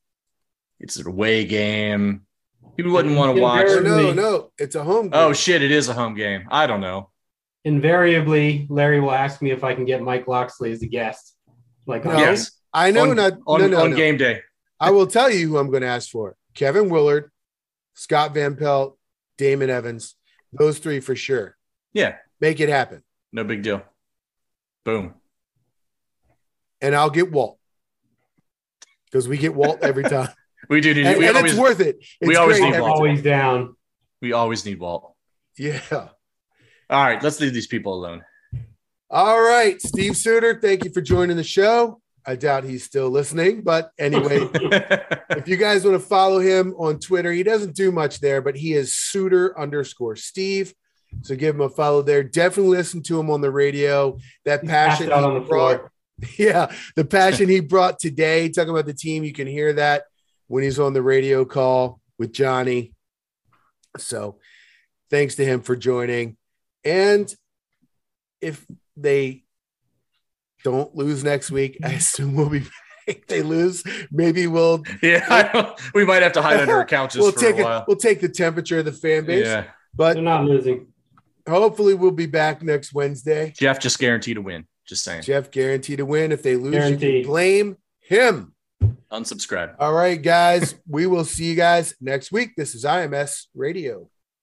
It's an away game. People wouldn't want to watch. No, no, no. It's a home oh, game. Oh shit! It is a home game. I don't know. Invariably, Larry will ask me if I can get Mike Locksley as a guest. Like, No, Yes. I know on, not on, no, no, on no. game day. I will tell you who I'm going to ask for: Kevin Willard, Scott Van Pelt, Damon Evans. Those three for sure. Yeah, Make it happen, no big deal. Boom. and I'll get Walt because we get Walt every time, We do need. and, we and always, it's worth it. It's we always great need every Walt. always down. We always need Walt. Yeah. All right, let's leave these people alone. All right, Steve Suter, thank you for joining the show. I doubt he's still listening, but anyway, if you guys want to follow him on Twitter, he doesn't do much there, but he is Suter underscore Steve. So give him a follow there. Definitely listen to him on the radio. That passion he on the brought, floor. yeah, the passion he brought today, talking about the team, you can hear that when he's on the radio call with Johnny. So thanks to him for joining. And if they don't lose next week, I assume we'll be if they lose, maybe we'll Yeah, we might have to hide under our couches we'll for take a while. we'll take the temperature of the fan base. Yeah, But They're not losing. hopefully we'll be back next Wednesday. Jeff just guaranteed to win. Just saying. Jeff guaranteed to win. If they lose, you can blame him. Unsubscribe. All right, guys. we will see you guys next week. This is IMS Radio.